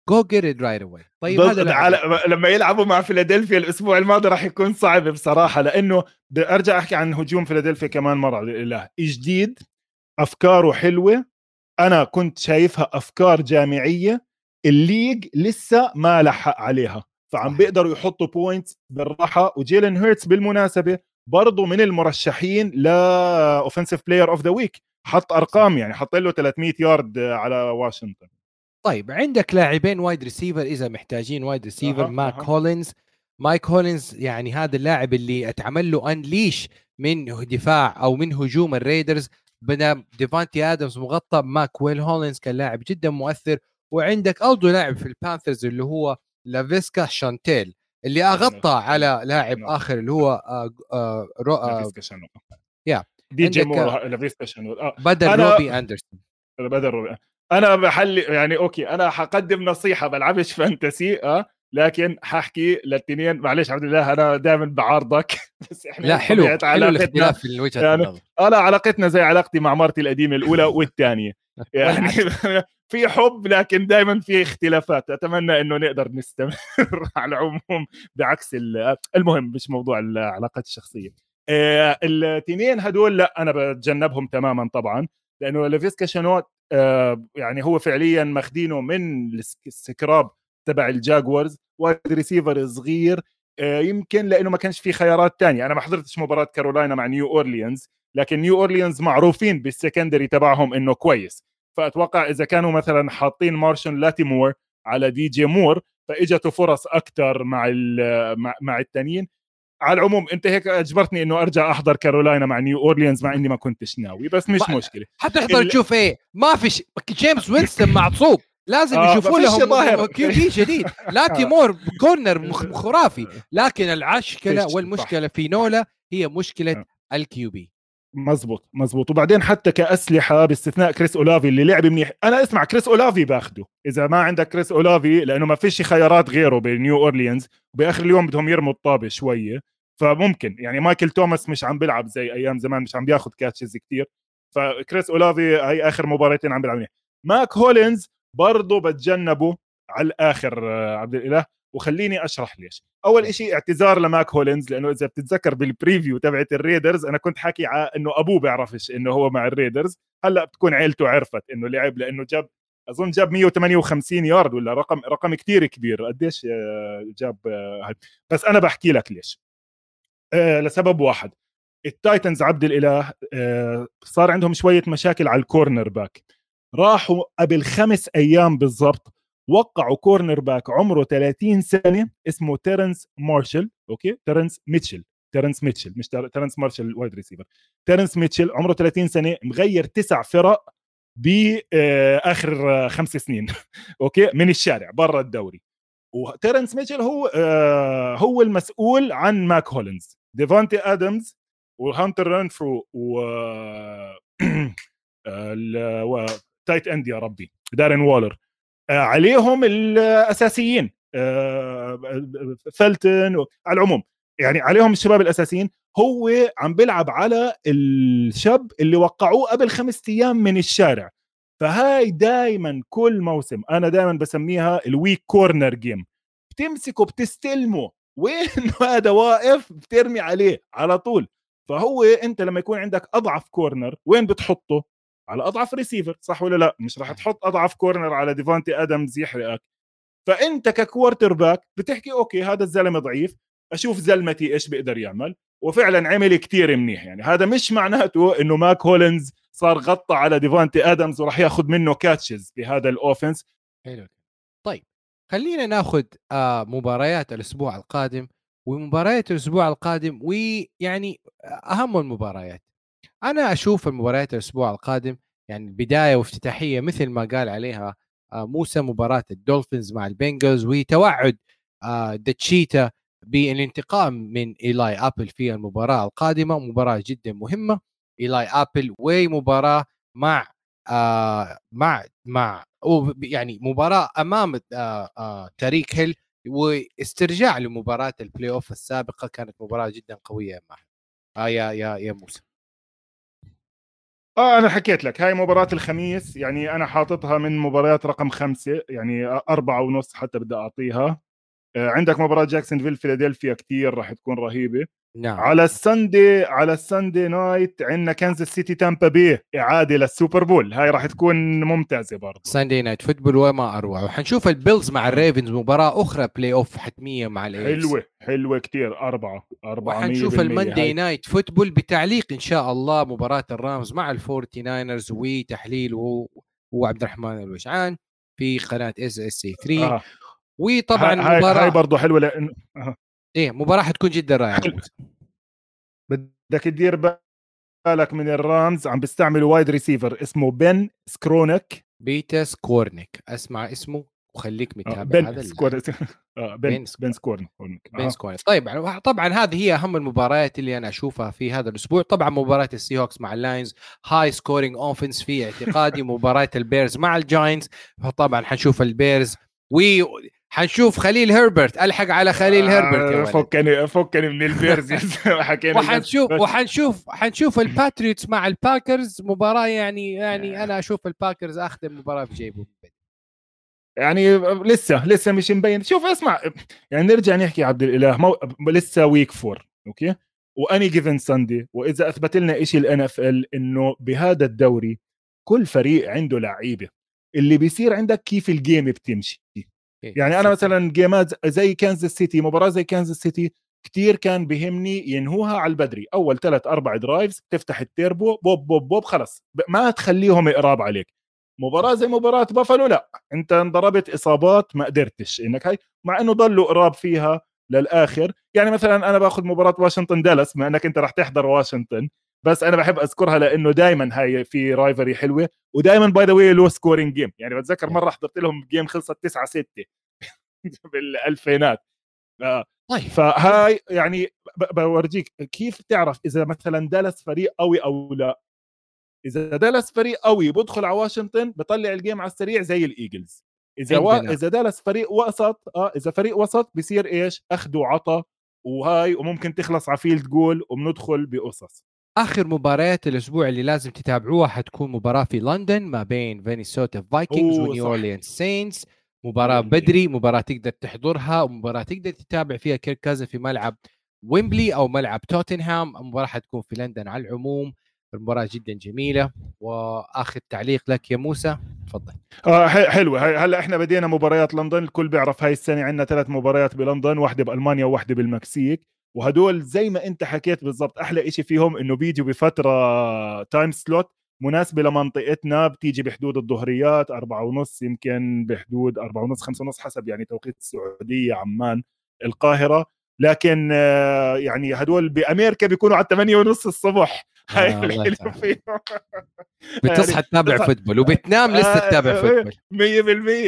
جو جيت ات رايت اواي طيب هذا على لما يلعبوا مع فيلادلفيا الأسبوع الماضي راح يكون صعب بصراحة لأنه بدي أرجع أحكي عن هجوم فيلادلفيا كمان مرة لله. جديد؟ أفكاره حلوة. أنا كنت شايفها أفكار جامعية. ال league لسه ما لحق عليها. فعم بيقدروا يحطوا points بالراحة وجيلين هيرتس بالمناسبة برضه من المرشحين ل offensive player of the week حط أرقام يعني حط له 300 يارد على واشنطن طيب عندك لاعبين wide receiver إذا محتاجين wide receiver أه. ماك أه. هولينز ماك هولينز يعني هذا اللاعب اللي اتعمل له unleash من دفاع أو من هجوم الريدرز بدا ديفانتي ادمز مغطى ماك ويل هولينز كان لاعب جدا مؤثر وعندك برضه لاعب في البانثرز اللي هو لافيسكا شانتيل اللي أغطى على لاعب آخر اللي هو آه آه رو آه يا دي جي مور لافيسكا شانو آه. بدل أنا- روبي أندرسون. بدل روبي أنا بحل يعني أوكي أنا حقدم نصيحة بلعبش فانتسي آه لكن ححكي للتنين معلش عبد الله أنا دائما بعارضك بس إحنا لا حلو حلو الاختلاف في وجهة يعني النظر. أنا علاقتنا زي علاقتي مع مرتي القديمة الأولى والثانية. يعني في حب لكن دائما في اختلافات. أتمنى إنه نقدر نستمر على العموم بعكس ال- المهم مش موضوع العلاقات الشخصية. آه، التنين هدول لا أنا بتجنبهم تماما طبعا لأنه لافيسكا شينولت آه، يعني هو فعليا ماخدينه من ال sc- ال scrap تبع الجاغوارز wide receiver صغير آه، يمكن لأنه ما كانش في خيارات تانية. أنا ما حضرتش مباراة كارولاينا مع نيو أورليانز لكن نيو أورليانز معروفين بالسكندري تبعهم إنه كويس. فأتوقع إذا كانوا مثلا حاطين مارشن لاتيمور على دي جي مور فاجته فرص أكثر مع مع, التانيين. على العموم أنت هيك أجبرتني إنه أرجع أحضر كارولاينا مع نيو أورليانز مع إني ما كنتش ناوي بس مش مشكلة. حتحضر تشوف إيه ما في ش... جيمس وينستون معصوب. لازم آه، يشوفوا فيش لهم. كيو بي جديد. لا تيمور كورنر مخ- خرافي. لكن العشكلة فيش، والمشكلة في نولا هي مشكلة آه. ال QB. مزبوط مزبوط. وبعدين حتى كأسلحة باستثناء كريس اولافي اللي لعب منيح. أنا أسمع كريس اولافي باخده. إذا ما عندك كريس اولافي لأنه ما فيش خيارات غيره بنيو أورليانز. بآخر اليوم بدهم يرموا الطابة شوية. فممكن. يعني مايكل توماس مش عم بيلعب زي أيام زمان مش عم بياخذ catches كتير. فكريس اولافي هي آخر مباراتين عم بيلعب منيح. ماك هولينز برضه بتجنبه على الآخر آه، عبد الإله. وخليني أشرح ليش. أول شيء اعتذار لماك هولينز لأنه إذا بتتذكر بال preview تبعت الريدرز أنا كنت حكي ع- إنه أبوه بيعرفش إنه هو مع الريدرز. هلأ بتكون عيلته عرفت إنه لعب لأنه جاب أظن جاب 158 يارد ولا رقم رقم كتير كبير. قديش آه، جاب آه،. بس أنا بحكي لك ليش. آه، لسبب واحد. التايتنز عبد الإله صار عندهم شوية مشاكل على ال cornerback. راحوا قبل خمس أيام بالضبط وقعوا cornerback عمره 30 سنة اسمه تيرنس مارشل okay؟ تيرنس ميتشل تيرنس ميتشل مش تير- تيرنس مارشل wide receiver تيرنس ميتشل عمره 30 سنة مغير تسع فرق باخر خمس سنين okay؟ من الشارع برا الدوري. وتيرنس ميتشل هو آه هو المسؤول عن ماك هولينز ديفانتي ادمز وهانتر رانفرو و تايت اند يا ربي دارين وولر آه، عليهم الأساسيين آه، فلتن و- على العموم. يعني عليهم الشباب الأساسيين. هو عم بيلعب على الشاب اللي وقعوه قبل خمس أيام من الشارع. فهاي دائما كل موسم أنا دائما بسميها الويك كورنر جيم بتمسكه بتستلمه. وين هذا واقف؟ بترمي عليه على طول. فهو أنت لما يكون عندك أضعف corner وين بتحطه؟ على أضعف ريسيفر صح ولا لا؟ مش راح تحط أضعف corner على ديفانتي آدمز يحرقك. فأنت ك quarterback بتحكي okay هذا الزلمة ضعيف أشوف زلمتي إيش بيقدر يعمل وفعلا عمل كتير منيح. يعني هذا مش معناته إنه ماك هولينز صار غطى على ديفانتي آدمز وراح ياخذ منه catches بهذا ال offense حلو. طيب خلينا ناخذ آه مباريات الأسبوع القادم ومباريات الأسبوع القادم ويعني أهم المباريات. أنا أشوف المباريات الأسبوع القادم يعني بداية وافتتاحية مثل ما قال عليها آه موسى مباراة الدولفينز مع البنجلز وتوعد آه دتشيتا بالانتقام من إيلاي آبل في المباراة القادمة مباراة جدا مهمة. إيلاي آبل ومباراة مع آه مع مع يعني مباراة أمام آه آه تاريك هيل واسترجاع لمباراة ال playoff السابقة كانت مباراة جدا قوية ماهر آه يا يا يا موسى. آه أنا حكيت لك هاي مباراة الخميس يعني أنا حاططها من مباريات رقم خمسة يعني أربعة ونص حتى بدي أعطيها. آه عندك مباراة جاكسون فيل فيلادلفيا كتير راح تكون رهيبة. نعم. على ال Sunday على ال Sunday night عندنا كنزاس سيتي تامبا بي إعادة لل Super Bowl. هاي راح تكون ممتازة برضه Sunday Night Football وما أروع. وحنشوف البيلز مع الريفنز مباراة أخرى playoff حتمية مع ال AFs. حلوة حلوة كثير أربعة اربعه وحنشوف الماندي نايت فوتبول بتعليق إن شاء الله مباراة الرامز مع الفورتي ناينرز وتحليل هو وعبد الرحمن الوجعان في قناة اس اس سي 3 آه. وطبعا هاي هاي برضه حلوة لأنه آه. إيه مباراة حتكون جدا رائعة. بدك تدير بالك من الرامز عم بيستعملوا wide receiver اسمه بن سكرونك بيتس كورنيك أسمع اسمه وخليك آه، متابع بن هذا سكورنك آه بن بن سكورنك بن سكورنك طيب يعني طبعا هذه هي أهم المباريات اللي أنا أشوفها في هذا الأسبوع. طبعا مباراة السي هوكس مع اللاينز هاي scoring offense في اعتقادي. مباراة البيرز مع الجاينتس. طبعا حنشوف البيرز. و حنشوف خليل هربرت. ألحق على خليل آه هربرت يا فكني فكني من البيرز. حكينا وحنشوف وحنشوف حنشوف الباتريوتس مع الباكرز. مباراة يعني يعني أنا أشوف الباكرز أخذ المباراة في جيبه يعني لسه لسه مش مبين. شوف اسمع يعني نرجع نحكي عبد الإله. مو... لسه week four okay؟ و any given Sunday وإذا أثبت لنا شيء الان اف ال إنه بهذا الدوري كل فريق عنده لعيبة. اللي بيصير عندك كيف ال game بتمشي. يعني أنا مثلا game ات زي كانزاس سيتي مباراة زي كانزاس سيتي كثير كان بهمني ينهوها على البدري. أول ثلاث أربع drives تفتح التيربو بوب بوب بوب خلص ما تخليهم اقراب عليك. مباراة زي مباراة بافلو لا. أنت انضربت إصابات ما قدرتش. إنك هاي مع إنه ضلوا قراب فيها للآخر. يعني مثلا أنا باخذ مباراة واشنطن دالاس ما إنك أنت راح تحضر واشنطن. بس أنا بحب أذكرها لأنه دائما هاي في rivalry حلوة. ودائما by the way low scoring game يعني بتذكر مرة حضرت لهم game خلصت 9 6 بالألفينات. طيب. فهاي يعني بورجيك كيف تعرف إذا مثلا دالاس فريق قوي أو لا؟ إذا دالاس فريق قوي بدخل على واشنطن بطلع ال game على السريع زي الإيجلز. إذا و... إذا دالاس فريق وسط آه إذا فريق وسط بصير إيش؟ اخذ وعطى وهاي وممكن تخلص على field goal وبندخل بقصص. آخر مباريات الأسبوع اللي لازم تتابعوها حتكون مباراة في لندن ما بين مينيسوتا فايكنجز ونيو أورليانز سينتس مباراة بدري مباراة تقدر تحضرها ومباراة تقدر تتابع فيها كيرك في ملعب ويمبلي أو ملعب توتنهام. المباراة حتكون في لندن على العموم. المباراة جدا جميلة. وآخر تعليق لك يا موسى. تفضل. آه حلوة. هلأ إحنا بدينا مباريات لندن. الكل بيعرف هاي السنة عندنا ثلاث مباريات بلندن واحدة بألمانيا وواحدة بالمكسيك. وهدول زي ما انت حكيت بالضبط أحلى شيء فيهم إنه بيجوا بفترة time slot مناسبة لمنطقتنا بتيجي بحدود الظهريات أربعة ونص يمكن بحدود أربعة ونص خمسة ونص حسب يعني توقيت السعودية عمان القاهرة. لكن آه، يعني هدول بأمريكا بيكونوا على 8 ونص الصبح. هاي آه الحلو فيهم بتصحى يعني تتابع football وبتنام لسه آه، تتابع football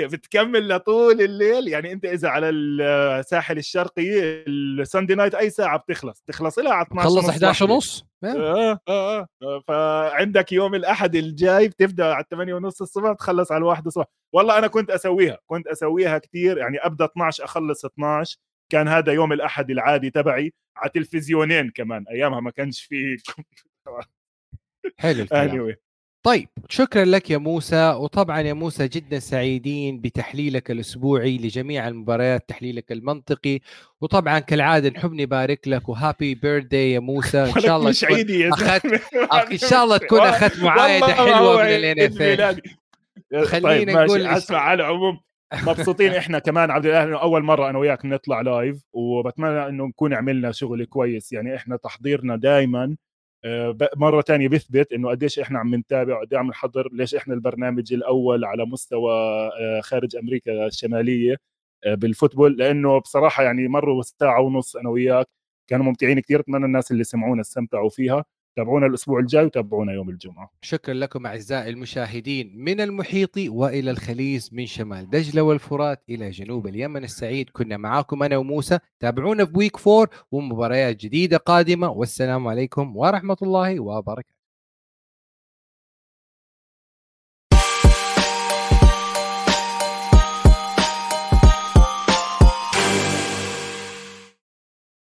100% بتكمل لطول الليل. يعني أنت إذا على الساحل الشرقي ال Sunday night أي ساعة بتخلص. تخلص لها على 12 خلص 11 ونص؟ آه. آه, آه, آه. فعندك يوم الأحد الجاي بتبدأ على 8 ونص الصبح تخلص على 1 الصبح. والله أنا كنت أسويها كنت أسويها كثير يعني أبدأ 12 أخلص 12 كان هذا يوم الأحد العادي تبعي على تلفزيونين كمان. أيامها ما كانش في حلو الكلام. Anyway. طيب شكرا لك يا موسى وطبعا يا موسى جدا سعيدين بتحليلك الأسبوعي لجميع المباريات تحليلك المنطقي وطبعا كالعادة نحب نبارك لك وهابي بيرثدي يا موسى. إن شاء الله مش عيدي يا أخذت إن شاء الله تكون أخذت معايدة حلوة من الان اف خلينا طيب نقول أسمع على العموم مبسوطين إحنا كمان عبد الله إنه أول مرة أنا وياك نطلع live وبتمنى إنه نكون عملنا شغل كويس. يعني إحنا تحضيرنا دائما مرة تانية بيثبت إنه قديش إحنا عم نتابع وقد عم نحضر ليش إحنا البرنامج الأول على مستوى آه، خارج أمريكا الشمالية آه، بال football لأنه بصراحة يعني مروا ساعة ونص أنا وياك كانوا ممتعين كثير اتمنى الناس اللي سمعونا استمتعوا فيها. تابعونا الأسبوع الجاي وتابعونا يوم الجمعة. شكرا لكم أعزائي المشاهدين. من المحيط وإلى الخليج من شمال دجلة والفرات إلى جنوب اليمن السعيد. كنا معاكم أنا وموسى. تابعونا في ويك فور ومباريات جديدة قادمة. والسلام عليكم ورحمة الله وبركاته.